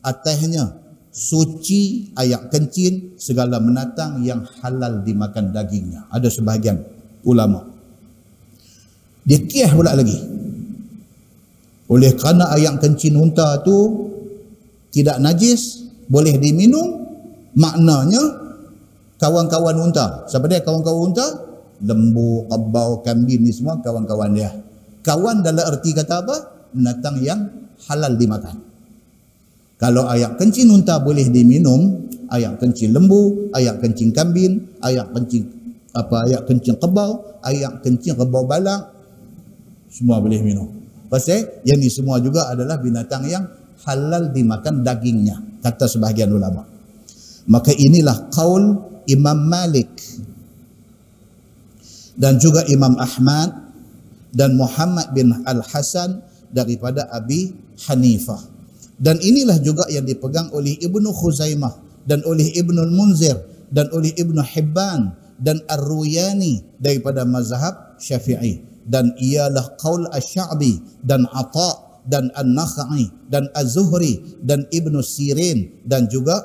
atasnya suci ayak kencing segala menatang yang halal dimakan dagingnya. Ada sebahagian ulama. Dia kiah pula lagi. Oleh kerana ayak kencing unta tu tidak najis boleh diminum maknanya kawan-kawan unta. Siapa dia? Kawan-kawan unta? Lembu, kebau, kambing ni semua kawan-kawan dia. Kawan dalam erti kata apa? Binatang yang halal dimakan. Kalau ayak kencing unta boleh diminum, ayak kencing lembu, ayak kencing kambing, ayak kencing apa ayak kencing kebau, ayak kencing kebau balak, semua boleh minum. Pasal yang ni semua juga adalah binatang yang halal dimakan dagingnya, kata sebahagian ulama. Maka inilah kaul Imam Malik dan juga Imam Ahmad dan Muhammad bin Al-Hasan daripada Abi Hanifah. Dan inilah juga yang dipegang oleh Ibnu Khuzaimah dan oleh Ibnu Munzir dan oleh Ibnu Hibban dan Ar-Ruyani daripada mazhab Syafi'i dan ialah qaul Asy-Sya'bi dan Atha dan An-Nakhai dan Az-Zuhri dan Ibnu Sirin dan juga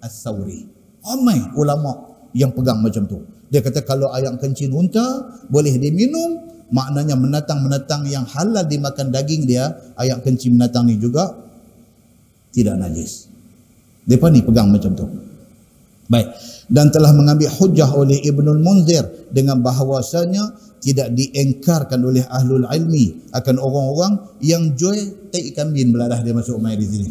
As-Sawri. Ramai ulama yang pegang macam tu. Dia kata kalau ayam kencing unta boleh diminum, maknanya menatang-menatang yang halal dimakan daging dia, ayam kencing menatang ni juga tidak najis. Depa ni pegang macam tu. Baik. Dan telah mengambil hujah oleh Ibnul Munzir dengan bahawasanya tidak diengkarkan oleh ahlul ilmi akan orang-orang yang jual tai kambing beladah dia masuk mai di sini.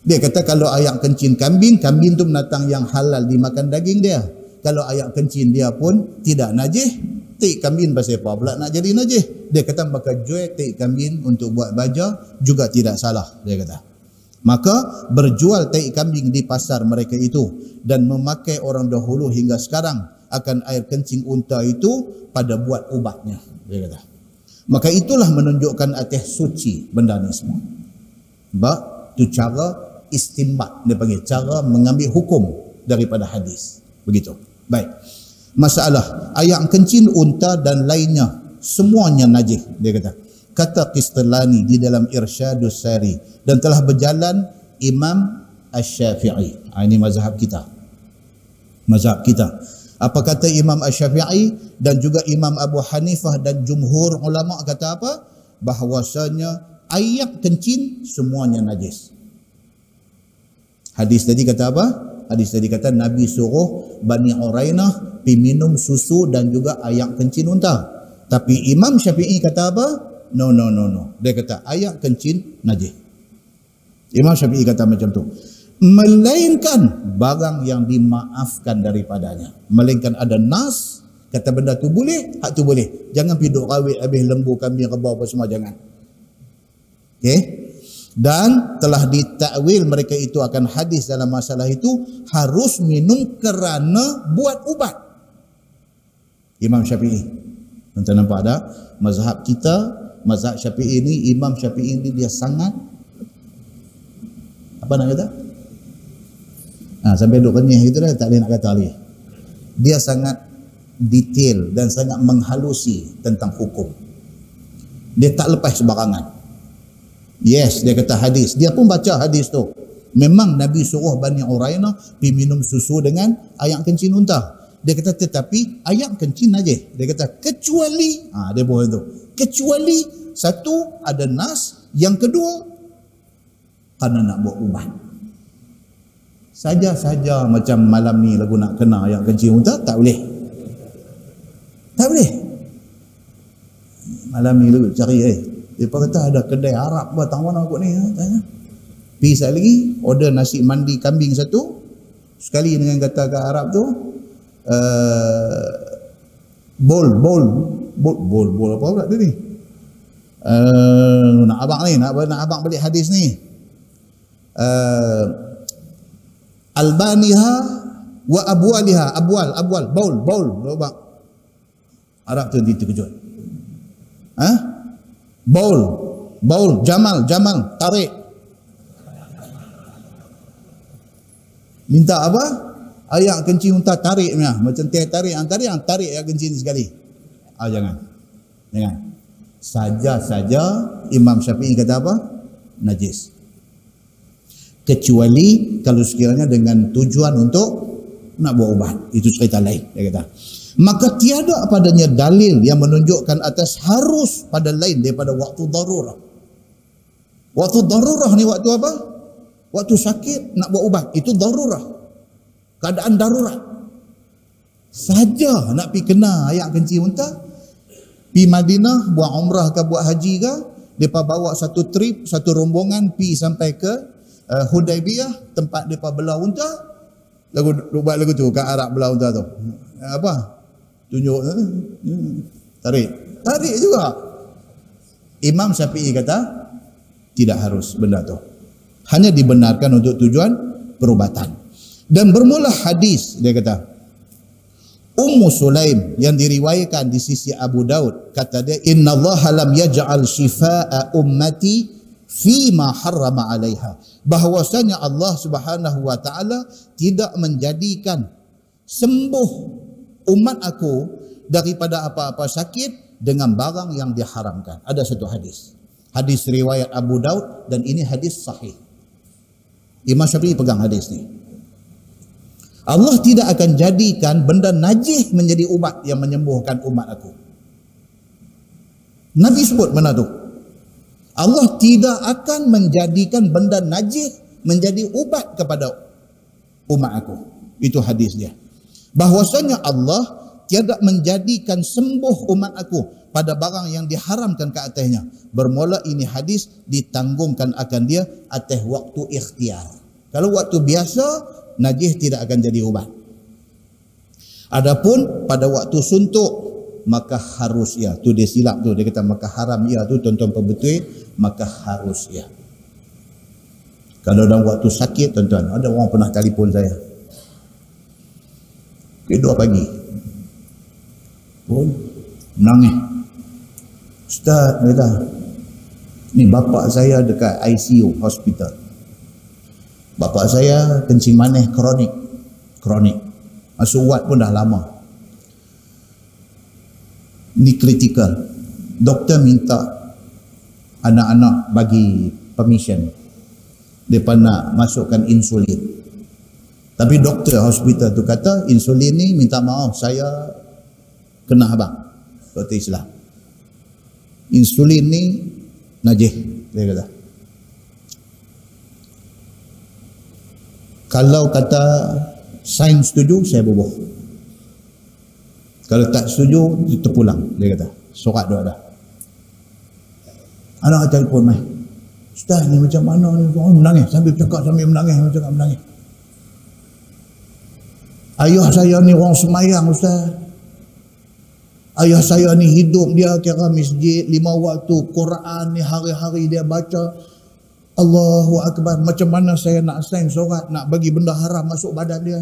Dia kata kalau ayak kencing kambing, kambing tu menatang yang halal dimakan daging dia. Kalau ayak kencing dia pun tidak najis, tai kambing pasal apa pula nak jadi najis? Dia kata maka jual tai kambing untuk buat baja juga tidak salah, dia kata. Maka berjual tai kambing di pasar mereka itu dan memakai orang dahulu hingga sekarang akan air kencing unta itu pada buat ubatnya. Dia kata. Maka itulah menunjukkan atas suci benda ni semua. Sebab itu cara istimbat dia panggil cara mengambil hukum daripada hadis begitu baik. Masalah. Ayam kencing unta dan lainnya. Semuanya najis dia kata. Kata Qistalani di dalam Irsyadus Sari. Dan telah berjalan Imam Asy-Syafi'i ha, ini mazhab kita. Mazhab kita. Apa kata Imam Asy-Syafi'i dan juga Imam Abu Hanifah dan jumhur ulama kata apa? Bahwasanya ayat kencing semuanya najis. Hadis tadi kata apa? Hadis tadi kata Nabi suruh Bani Urainah pi minum susu dan juga ayak kencing unta. Tapi Imam Syafi'i kata apa? No, no, no, no. Dia kata ayak kencing najis. Imam Syafi'i kata macam tu. Melainkan barang yang dimaafkan daripadanya. Melainkan ada nas, kata benda tu boleh, hak tu boleh. Jangan piduk rawit habis lembu, kambing, rebau apa semua, jangan. Okay? Dan telah ditakwil mereka itu akan hadis dalam masalah itu harus minum kerana buat ubat. Imam Syafi'i. Nanti nampak ada? Mazhab kita mazhab Syafi'i ini Imam Syafi'i ini dia sangat apa nak kata? Ha, sampai duduk kenyih itu dah tak boleh nak kata lagi. Dia sangat detail dan sangat menghalusi tentang hukum. Dia tak lepas sebarangan Yes, dia kata hadis. Dia pun baca hadis tu. Memang Nabi suruh Bani Urainah pergi minum susu dengan ayam kencing unta. Dia kata tetapi ayam kencing najis. Dia kata kecuali, ah ha, dia boleh tu. Kecuali satu ada nas, yang kedua kerana nak buat ubat. Saja-saja macam malam ni lagu nak kena ayam kencing unta tak boleh. Tak boleh. Malam ni lagu cari eh dia kata ada kedai Arab buat tang mana aku ni ha? tanya. Pergi sekali lagi order nasi mandi kambing satu sekali dengan kata ke Arab tu uh, bol bol bol bol bol apa pula dia ni uh, nak abang ni nak, nak abang balik hadis ni uh, albaniha wa abwaliha abwal abwal bol bol Arab tu dia terkejut ha? Baul. Baul. Jamal. Jamal. Tarik. Minta apa? Ayak kencing unta tarik punya. Macam teh tarik. Yang tarik yang tarik ayak kencing sekali. Ah jangan. Jangan. Saja-saja Imam Syafi'i kata apa? Najis. Kecuali kalau sekiranya dengan tujuan untuk nak buat ubat. Itu cerita lain. Dia kata maka tiada padanya dalil yang menunjukkan atas harus pada lain daripada waktu darurah. Waktu darurah ni waktu apa? Waktu sakit nak buat ubat. Itu darurah. keadaan darurat saja nak pergi kena ayat kencing muntah pi Madinah buat umrah ke buat haji ke depa bawa satu trip satu rombongan pi sampai ke uh, Hudaibiyah tempat depa belah unta lagu buat lagu tu kat Arab belah unta tu apa tunjuk eh? tarik. Tarik juga. Imam Syafi'i kata tidak harus benda tu. Hanya dibenarkan untuk tujuan perubatan. Dan bermula hadis dia kata Ummu Sulaim yang diriwayatkan di sisi Abu Daud kata dia inna Allah lam yaj'al shifaa ummati fi ma harrama 'alaiha. Bahwasanya Allah Subhanahu wa taala tidak menjadikan sembuh umat aku daripada apa-apa sakit dengan barang yang diharamkan ada satu hadis hadis riwayat Abu Daud dan ini hadis sahih Imam Syafi'i pegang hadis ni Allah tidak akan jadikan benda najis menjadi ubat yang menyembuhkan umat aku. Nabi sebut mana tu? Allah tidak akan menjadikan benda najis menjadi ubat kepada umat aku. Itu hadis dia. Bahwasanya Allah tidak menjadikan sembuh umat aku pada barang yang diharamkan ke atasnya. Bermula ini hadis ditanggungkan akan dia atas waktu ikhtiar. Kalau waktu biasa, najis tidak akan jadi ubat. Adapun pada waktu suntuk maka harus ya. Tu dia silap tu dia kata maka haram ya tu tuan-tuan perbetul maka harus ya. Kalau dalam waktu sakit tuan-tuan ada orang pernah telefon saya. Kedua pagi. Pun menangis. Ustaz kata ni bapak saya dekat ICU hospital. Bapak saya kencing manis kronik. Kronik. Masuk wad pun dah lama. Ini kritikal. Doktor minta anak-anak bagi permission. Mereka nak masukkan insulin. Tapi doktor hospital tu kata insulin ni minta maaf saya kena abang. Doktor Islam. Insulin ni najih. Dia kata. Kalau kata sains setuju, saya bubuh. Kalau tak setuju, terpulang. Dia kata, sorak doa dah. Anak telefon mai. Ustaz ni macam mana ni? Oh, menangis. Sambil cakap sambil menangis. Sambil cakap menangis. Ayah saya ni orang semayang Ustaz. Ayah saya ni hidup dia kira masjid lima waktu. Quran ni hari-hari dia baca. Allahu Akbar. Macam mana saya nak sign surat, nak bagi benda haram masuk badan dia.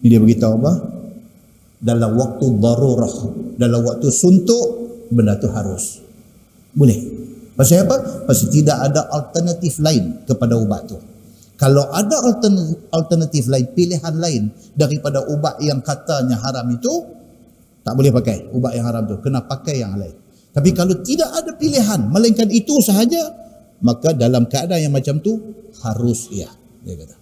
Ini dia beritahu apa? Dalam waktu darurah, dalam waktu suntuk, benda tu harus. Boleh. Pasal apa? Pasal tidak ada alternatif lain kepada ubat tu. Kalau ada alternatif lain, pilihan lain daripada ubat yang katanya haram itu, tak boleh pakai ubat yang haram tu. Kena pakai yang lain. Tapi kalau tidak ada pilihan melainkan itu sahaja, maka dalam keadaan yang macam tu harus ya, dia kata.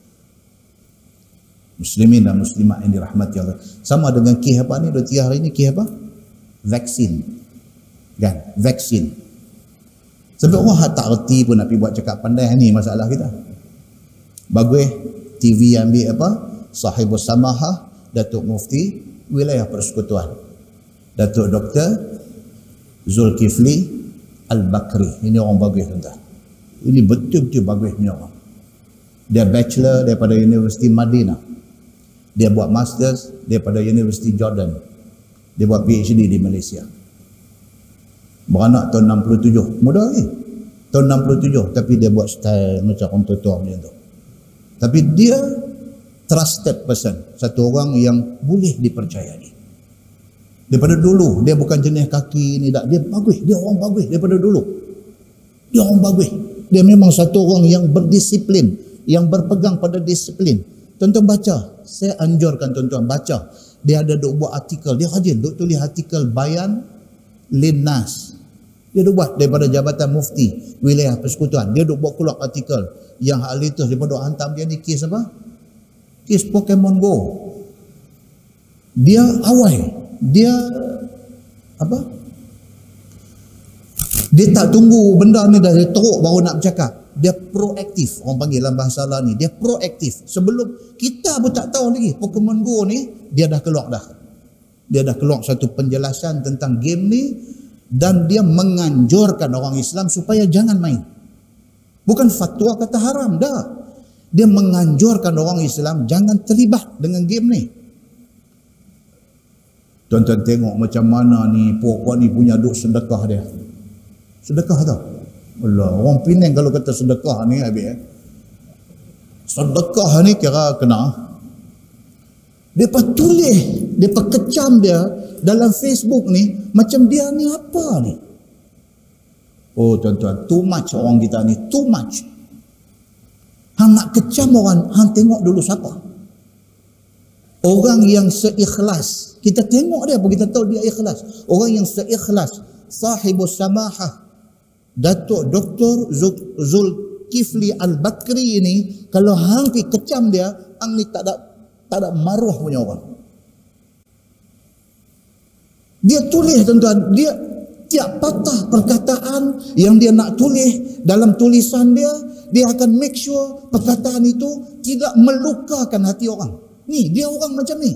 Muslimin dan muslimat yang dirahmati Allah. Sama dengan kih apa ni, dua tiga hari ni kih apa? Vaksin. Kan? Vaksin. Sebab orang tak erti pun nak pergi buat cakap pandai ni masalah kita. Bagus TV yang ambil apa? Sahibus Samahah, Datuk Mufti, wilayah persekutuan. Datuk Doktor Zulkifli Al-Bakri. Ini orang bagus tuan Ini betul-betul bagus ni orang. Dia bachelor daripada Universiti Madinah. Dia buat masters daripada Universiti Jordan. Dia buat PhD di Malaysia. Beranak tahun 67. Mudah ni. Tahun 67 tapi dia buat style macam orang tua macam tu. Tapi dia trusted person. Satu orang yang boleh dipercayai. Daripada dulu dia bukan jenis kaki ni tak. Dia bagus, dia orang bagus daripada dulu. Dia orang bagus. Dia memang satu orang yang berdisiplin, yang berpegang pada disiplin. Tuan-tuan baca, saya anjurkan tuan-tuan baca. Dia ada duk buat artikel, dia rajin duk tulis artikel bayan linnas. Dia duk buat daripada Jabatan Mufti wilayah persekutuan. Dia duk buat keluar artikel yang hal itu dia duk hantar dia ni kes apa? Kes Pokemon Go. Dia awal dia apa dia tak tunggu benda ni dah teruk baru nak bercakap dia proaktif. Orang panggil dalam bahasa lah ni. Dia proaktif. Sebelum kita pun tak tahu lagi Pokemon Go ni, dia dah keluar dah. Dia dah keluar satu penjelasan tentang game ni dan dia menganjurkan orang Islam supaya jangan main. Bukan fatwa kata haram, dah. Dia menganjurkan orang Islam jangan terlibat dengan game ni. Tuan-tuan tengok macam mana ni puak-puak ni punya duk sedekah dia. Sedekah tau. Allah, orang Penang kalau kata sedekah ni habis eh. Sedekah ni kira kena. Dia tulis, dia kecam dia dalam Facebook ni macam dia ni apa ni? Oh tuan-tuan, too much orang kita ni, too much. Hang nak kecam orang, hang tengok dulu siapa. Orang yang seikhlas, kita tengok dia apa kita tahu dia ikhlas. Orang yang seikhlas, sahibus samahah, Datuk Dr. Zulkifli Al-Bakri ini, kalau hang pergi kecam dia, hang ni tak ada tak ada maruah punya orang. Dia tulis tuan-tuan, dia tiap patah perkataan yang dia nak tulis dalam tulisan dia, dia akan make sure perkataan itu tidak melukakan hati orang. Ni, dia orang macam ni.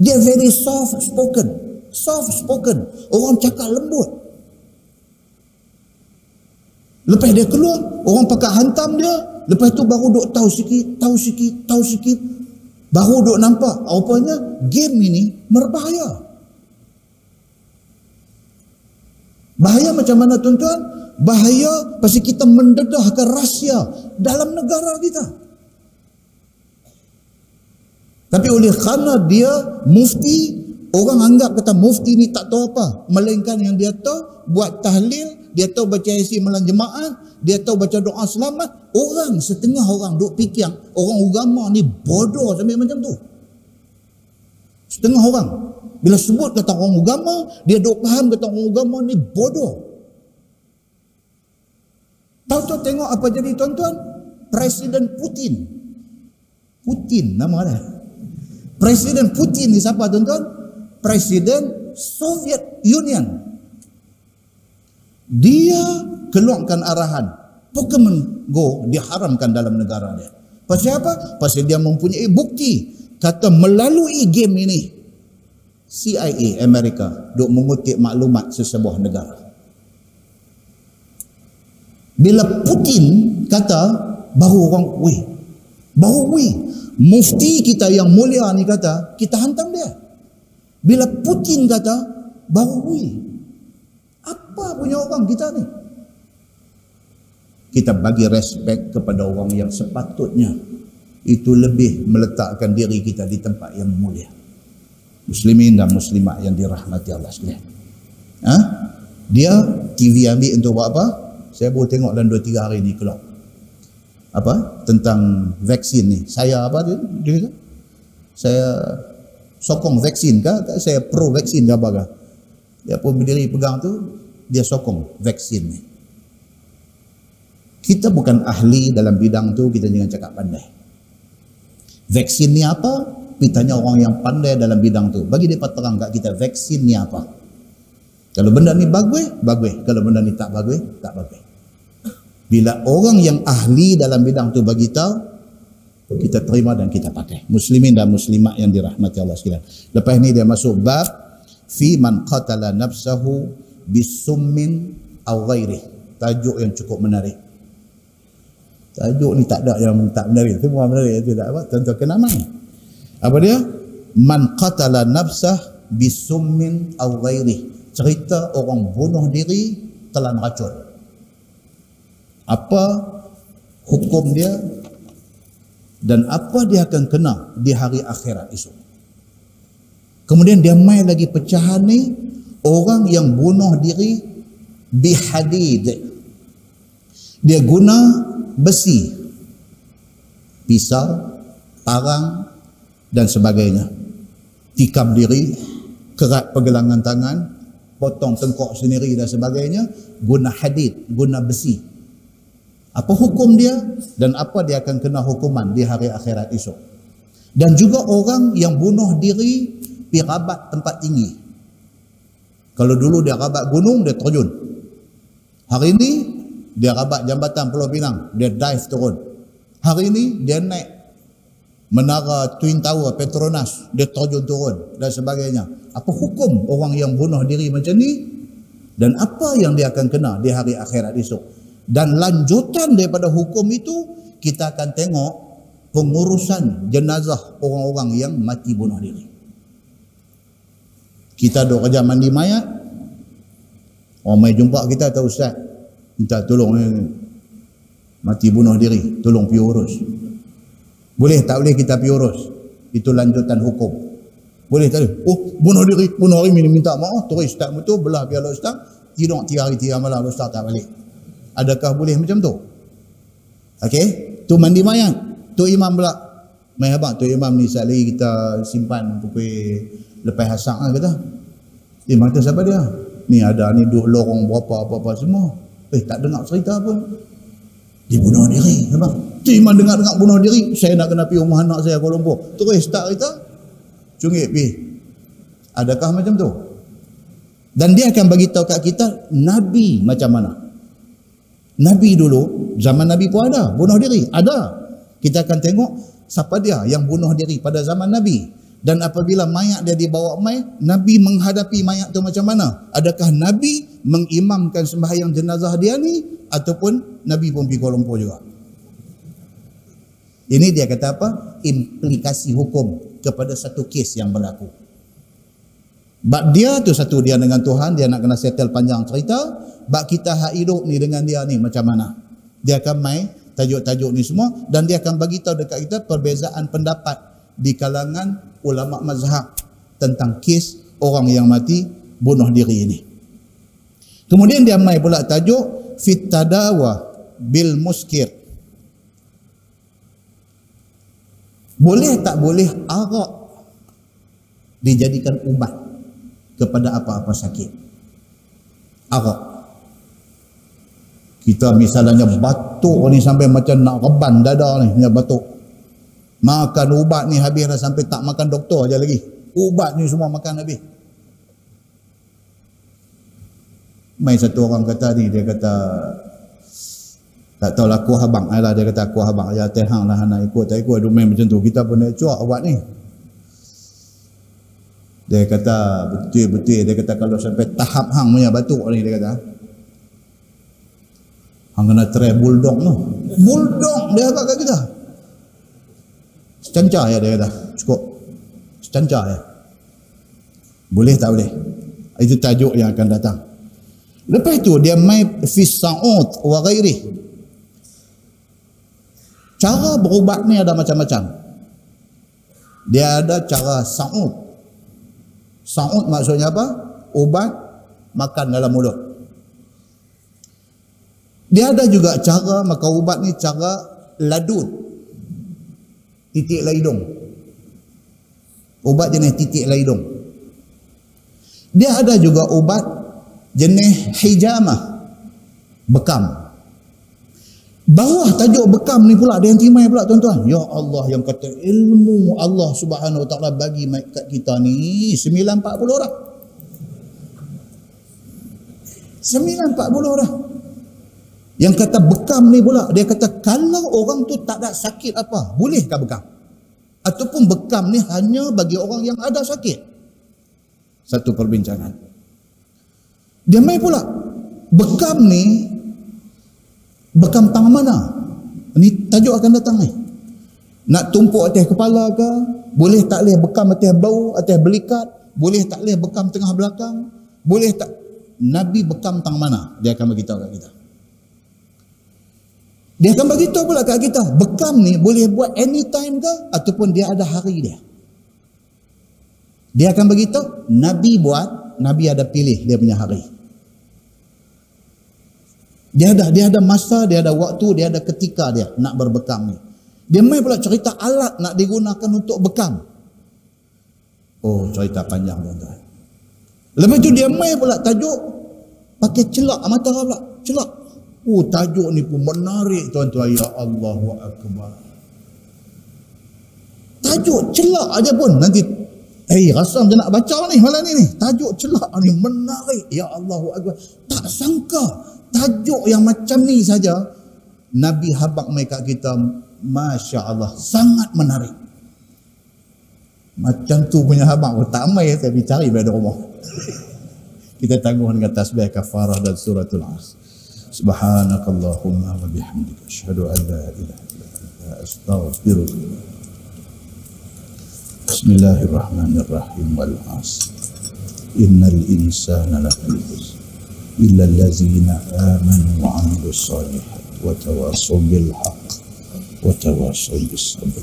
Dia very soft spoken. Soft spoken. Orang cakap lembut. Lepas dia keluar, orang pakai hantam dia. Lepas tu baru duk tahu sikit, tahu sikit, tahu sikit. Baru duk nampak. Rupanya game ini berbahaya. Bahaya macam mana tuan-tuan? bahaya pasti kita mendedahkan rahsia dalam negara kita. Tapi oleh kerana dia mufti, orang anggap kata mufti ni tak tahu apa. Melainkan yang dia tahu, buat tahlil, dia tahu baca isi malam jemaah, dia tahu baca doa selamat. Orang, setengah orang duk fikir, orang agama ni bodoh sampai macam tu. Setengah orang. Bila sebut kata orang agama, dia duk faham kata orang agama ni bodoh. Tahu-tahu tengok apa jadi tuan-tuan? Presiden Putin. Putin nama dia. Presiden Putin ni siapa tuan-tuan? Presiden Soviet Union. Dia keluarkan arahan Pokemon Go diharamkan dalam negara dia. Pasal apa? Pasal dia mempunyai bukti kata melalui game ini CIA Amerika duk mengutip maklumat sesebuah negara. Bila Putin kata baru orang weh. Baru weh. Mufti kita yang mulia ni kata kita hantam dia. Bila Putin kata baru weh. Apa punya orang kita ni? Kita bagi respect kepada orang yang sepatutnya itu lebih meletakkan diri kita di tempat yang mulia. Muslimin dan muslimat yang dirahmati Allah sekalian. Ha? Dia TV ambil untuk buat apa? Saya baru tengok dalam 2-3 hari ni keluar. Apa? Tentang vaksin ni. Saya apa dia? dia kata? Saya sokong vaksin kah? Saya pro vaksin ke apa kah? Dia pun berdiri pegang tu, dia sokong vaksin ni. Kita bukan ahli dalam bidang tu, kita jangan cakap pandai. Vaksin ni apa? Kita tanya orang yang pandai dalam bidang tu. Bagi dia terang kat kita, vaksin ni apa? Kalau benda ni bagus, bagus. Kalau benda ni tak bagus, tak bagus. Bila orang yang ahli dalam bidang tu bagi tahu, kita terima dan kita pakai. Muslimin dan muslimat yang dirahmati Allah sekalian. Lepas ni dia masuk bab fi man qatala nafsahu bisummin aw ghairi. Tajuk yang cukup menarik. Tajuk ni tak ada yang tak menarik. Semua menarik itu tak apa. Tentu kena main. Apa dia? Man qatala nafsah bisummin aw cerita orang bunuh diri telan racun. Apa hukum dia dan apa dia akan kena di hari akhirat esok. Kemudian dia mai lagi pecahan ni orang yang bunuh diri bihadid. Dia guna besi, pisau, parang dan sebagainya. Tikam diri, kerat pergelangan tangan, potong tengkok sendiri dan sebagainya guna hadid, guna besi apa hukum dia dan apa dia akan kena hukuman di hari akhirat esok dan juga orang yang bunuh diri pi rabat tempat tinggi kalau dulu dia rabat gunung dia terjun Hari ini dia rabat jambatan Pulau Pinang, dia dive turun. Hari ini dia naik menara Twin Tower Petronas, dia terjun turun dan sebagainya. Apa hukum orang yang bunuh diri macam ni dan apa yang dia akan kena di hari akhirat esok? Dan lanjutan daripada hukum itu kita akan tengok pengurusan jenazah orang-orang yang mati bunuh diri. Kita duk kerja mandi mayat. Orang mai jumpa kita tahu ustaz minta tolong eh, mati bunuh diri, tolong pi urus. Boleh tak boleh kita pi urus? Itu lanjutan hukum. Boleh tak boleh? Oh, bunuh diri, bunuh diri minta maaf, terus ustaz betul belah piala ustaz, tidur tiga hari tiga malam ustaz tak balik. Adakah boleh macam tu? Okey, tu mandi mayat. Tu imam pula. Mai abang tu imam ni sekali kita simpan pukul lepas hasak lah kata. Eh, mata siapa dia? Ni ada ni duduk lorong berapa apa-apa semua. Eh, tak dengar cerita pun. Dia bunuh diri. Abang. Tu imam dengar-dengar bunuh diri. Saya nak kena pergi rumah anak saya Kuala Lumpur. Terus tak cerita. Cungit pergi. Adakah macam tu? Dan dia akan bagi tahu kat kita Nabi macam mana. Nabi dulu, zaman Nabi pun ada, bunuh diri, ada. Kita akan tengok siapa dia yang bunuh diri pada zaman Nabi. Dan apabila mayat dia dibawa mai, Nabi menghadapi mayat tu macam mana? Adakah Nabi mengimamkan sembahyang jenazah dia ni ataupun Nabi pun pergi Kuala Lumpur juga? Ini dia kata apa? Implikasi hukum kepada satu kes yang berlaku. Bak dia tu satu dia dengan Tuhan, dia nak kena settle panjang cerita. Bak kita hak hidup ni dengan dia ni macam mana? Dia akan main tajuk-tajuk ni semua dan dia akan bagi tahu dekat kita perbezaan pendapat di kalangan ulama mazhab tentang kes orang yang mati bunuh diri ini. Kemudian dia mai pula tajuk fit tadawa bil muskir. Boleh tak boleh arak dijadikan ubat kepada apa-apa sakit? Arak. Kita misalnya batuk ni sampai macam nak reban dada ni punya batuk. Makan ubat ni habis dah sampai tak makan doktor aja lagi. Ubat ni semua makan habis. Main satu orang kata ni dia kata tak tahu lah kuah abang lah dia kata kuah abang ya tehang lah nak ikut tak ikut main macam tu kita pun nak cuak ubat ni dia kata betul-betul dia kata kalau sampai tahap hang punya batuk ni dia kata Hang kena try bulldog tu. Bulldog dia agak kat kita. Secancar ya dia kata. Cukup. Secancar ya. Boleh tak boleh? Itu tajuk yang akan datang. Lepas itu dia mai fi sa'ud wa ghairi. Cara berubat ni ada macam-macam. Dia ada cara sa'ud. Sa'ud maksudnya apa? Ubat makan dalam mulut. Dia ada juga cara maka ubat ni cara ladut. Titik laidung. Ubat jenis titik laidung. Dia ada juga ubat jenis hijamah. Bekam. Bawah tajuk bekam ni pula dia yang timai pula tuan-tuan. Ya Allah yang kata ilmu Allah subhanahu wa ta'ala bagi kat kita ni 940 orang. 940 orang. Yang kata bekam ni pula, dia kata kalau orang tu tak ada sakit apa, bolehkah bekam? Ataupun bekam ni hanya bagi orang yang ada sakit? Satu perbincangan. Dia main pula, bekam ni, bekam tangan mana? Ini tajuk akan datang ni. Nak tumpuk atas kepala ke? Boleh tak boleh bekam atas bau, atas belikat? Boleh tak boleh bekam tengah belakang? Boleh tak? Nabi bekam tangan mana? Dia akan beritahu kat kita. Dia akan bagi tahu pula kat kita, bekam ni boleh buat anytime ke ataupun dia ada hari dia. Dia akan bagi tahu, Nabi buat, Nabi ada pilih dia punya hari. Dia ada dia ada masa, dia ada waktu, dia ada ketika dia nak berbekam ni. Dia main pula cerita alat nak digunakan untuk bekam. Oh, cerita panjang tuan-tuan. Lepas tu dia main pula tajuk pakai celak mata pula. Celak Oh tajuk ni pun menarik tuan-tuan ya Allahu akbar. Tajuk celak aja pun nanti eh rasa macam nak baca ni malam ni ni. Tajuk celak ni menarik ya Allahu akbar. Tak sangka tajuk yang macam ni saja Nabi habak kat kita Masya Allah sangat menarik. Macam tu punya habak oh, tak saya pergi cari pada rumah. <laughs> Kita tangguh dengan tasbih kafarah dan suratul as subhanakallahumma wa bihamdika asyhadu an la ilaha illa astaghfiruka. Insana lafi khusr solihat wa tawassaw bil haqq wa tawassaw bis sabr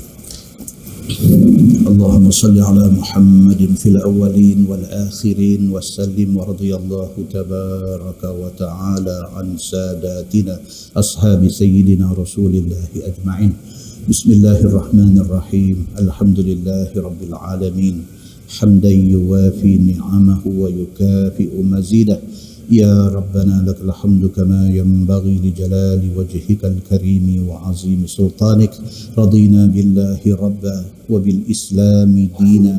اللهم صل على محمد في الأولين والآخرين وسلم ورضي الله تبارك وتعالى عن ساداتنا أصحاب سيدنا رسول الله أجمعين. بسم الله الرحمن الرحيم. الحمد لله رب العالمين. حمدا يوافي نعمه ويكافئ مزيده. يا ربنا لك الحمد كما ينبغي لجلال وجهك الكريم وعظيم سلطانك. رضينا بالله ربا وبالإسلام دينا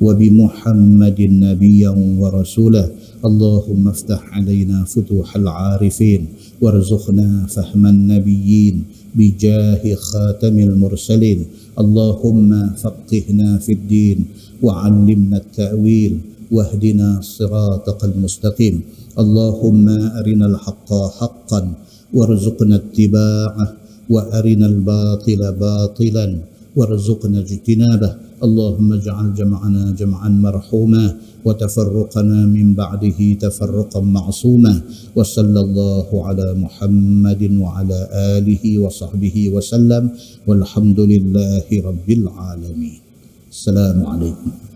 وبمحمد نبيا ورسولا اللهم افتح علينا فتوح العارفين وارزقنا فهم النبيين بجاه خاتم المرسلين. اللهم فقهنا في الدين وعلمنا التأويل واهدنا صراطك المستقيم. اللهم أرنا الحق حقا وارزقنا اتباعه وأرنا الباطل باطلا وارزقنا اجتنابه. اللهم اجعل جمعنا جمعا مرحوما وتفرقنا من بعده تفرقا معصوما. وصلى الله على محمد وعلى آله وصحبه وسلم. والحمد لله رب العالمين. السلام عليكم.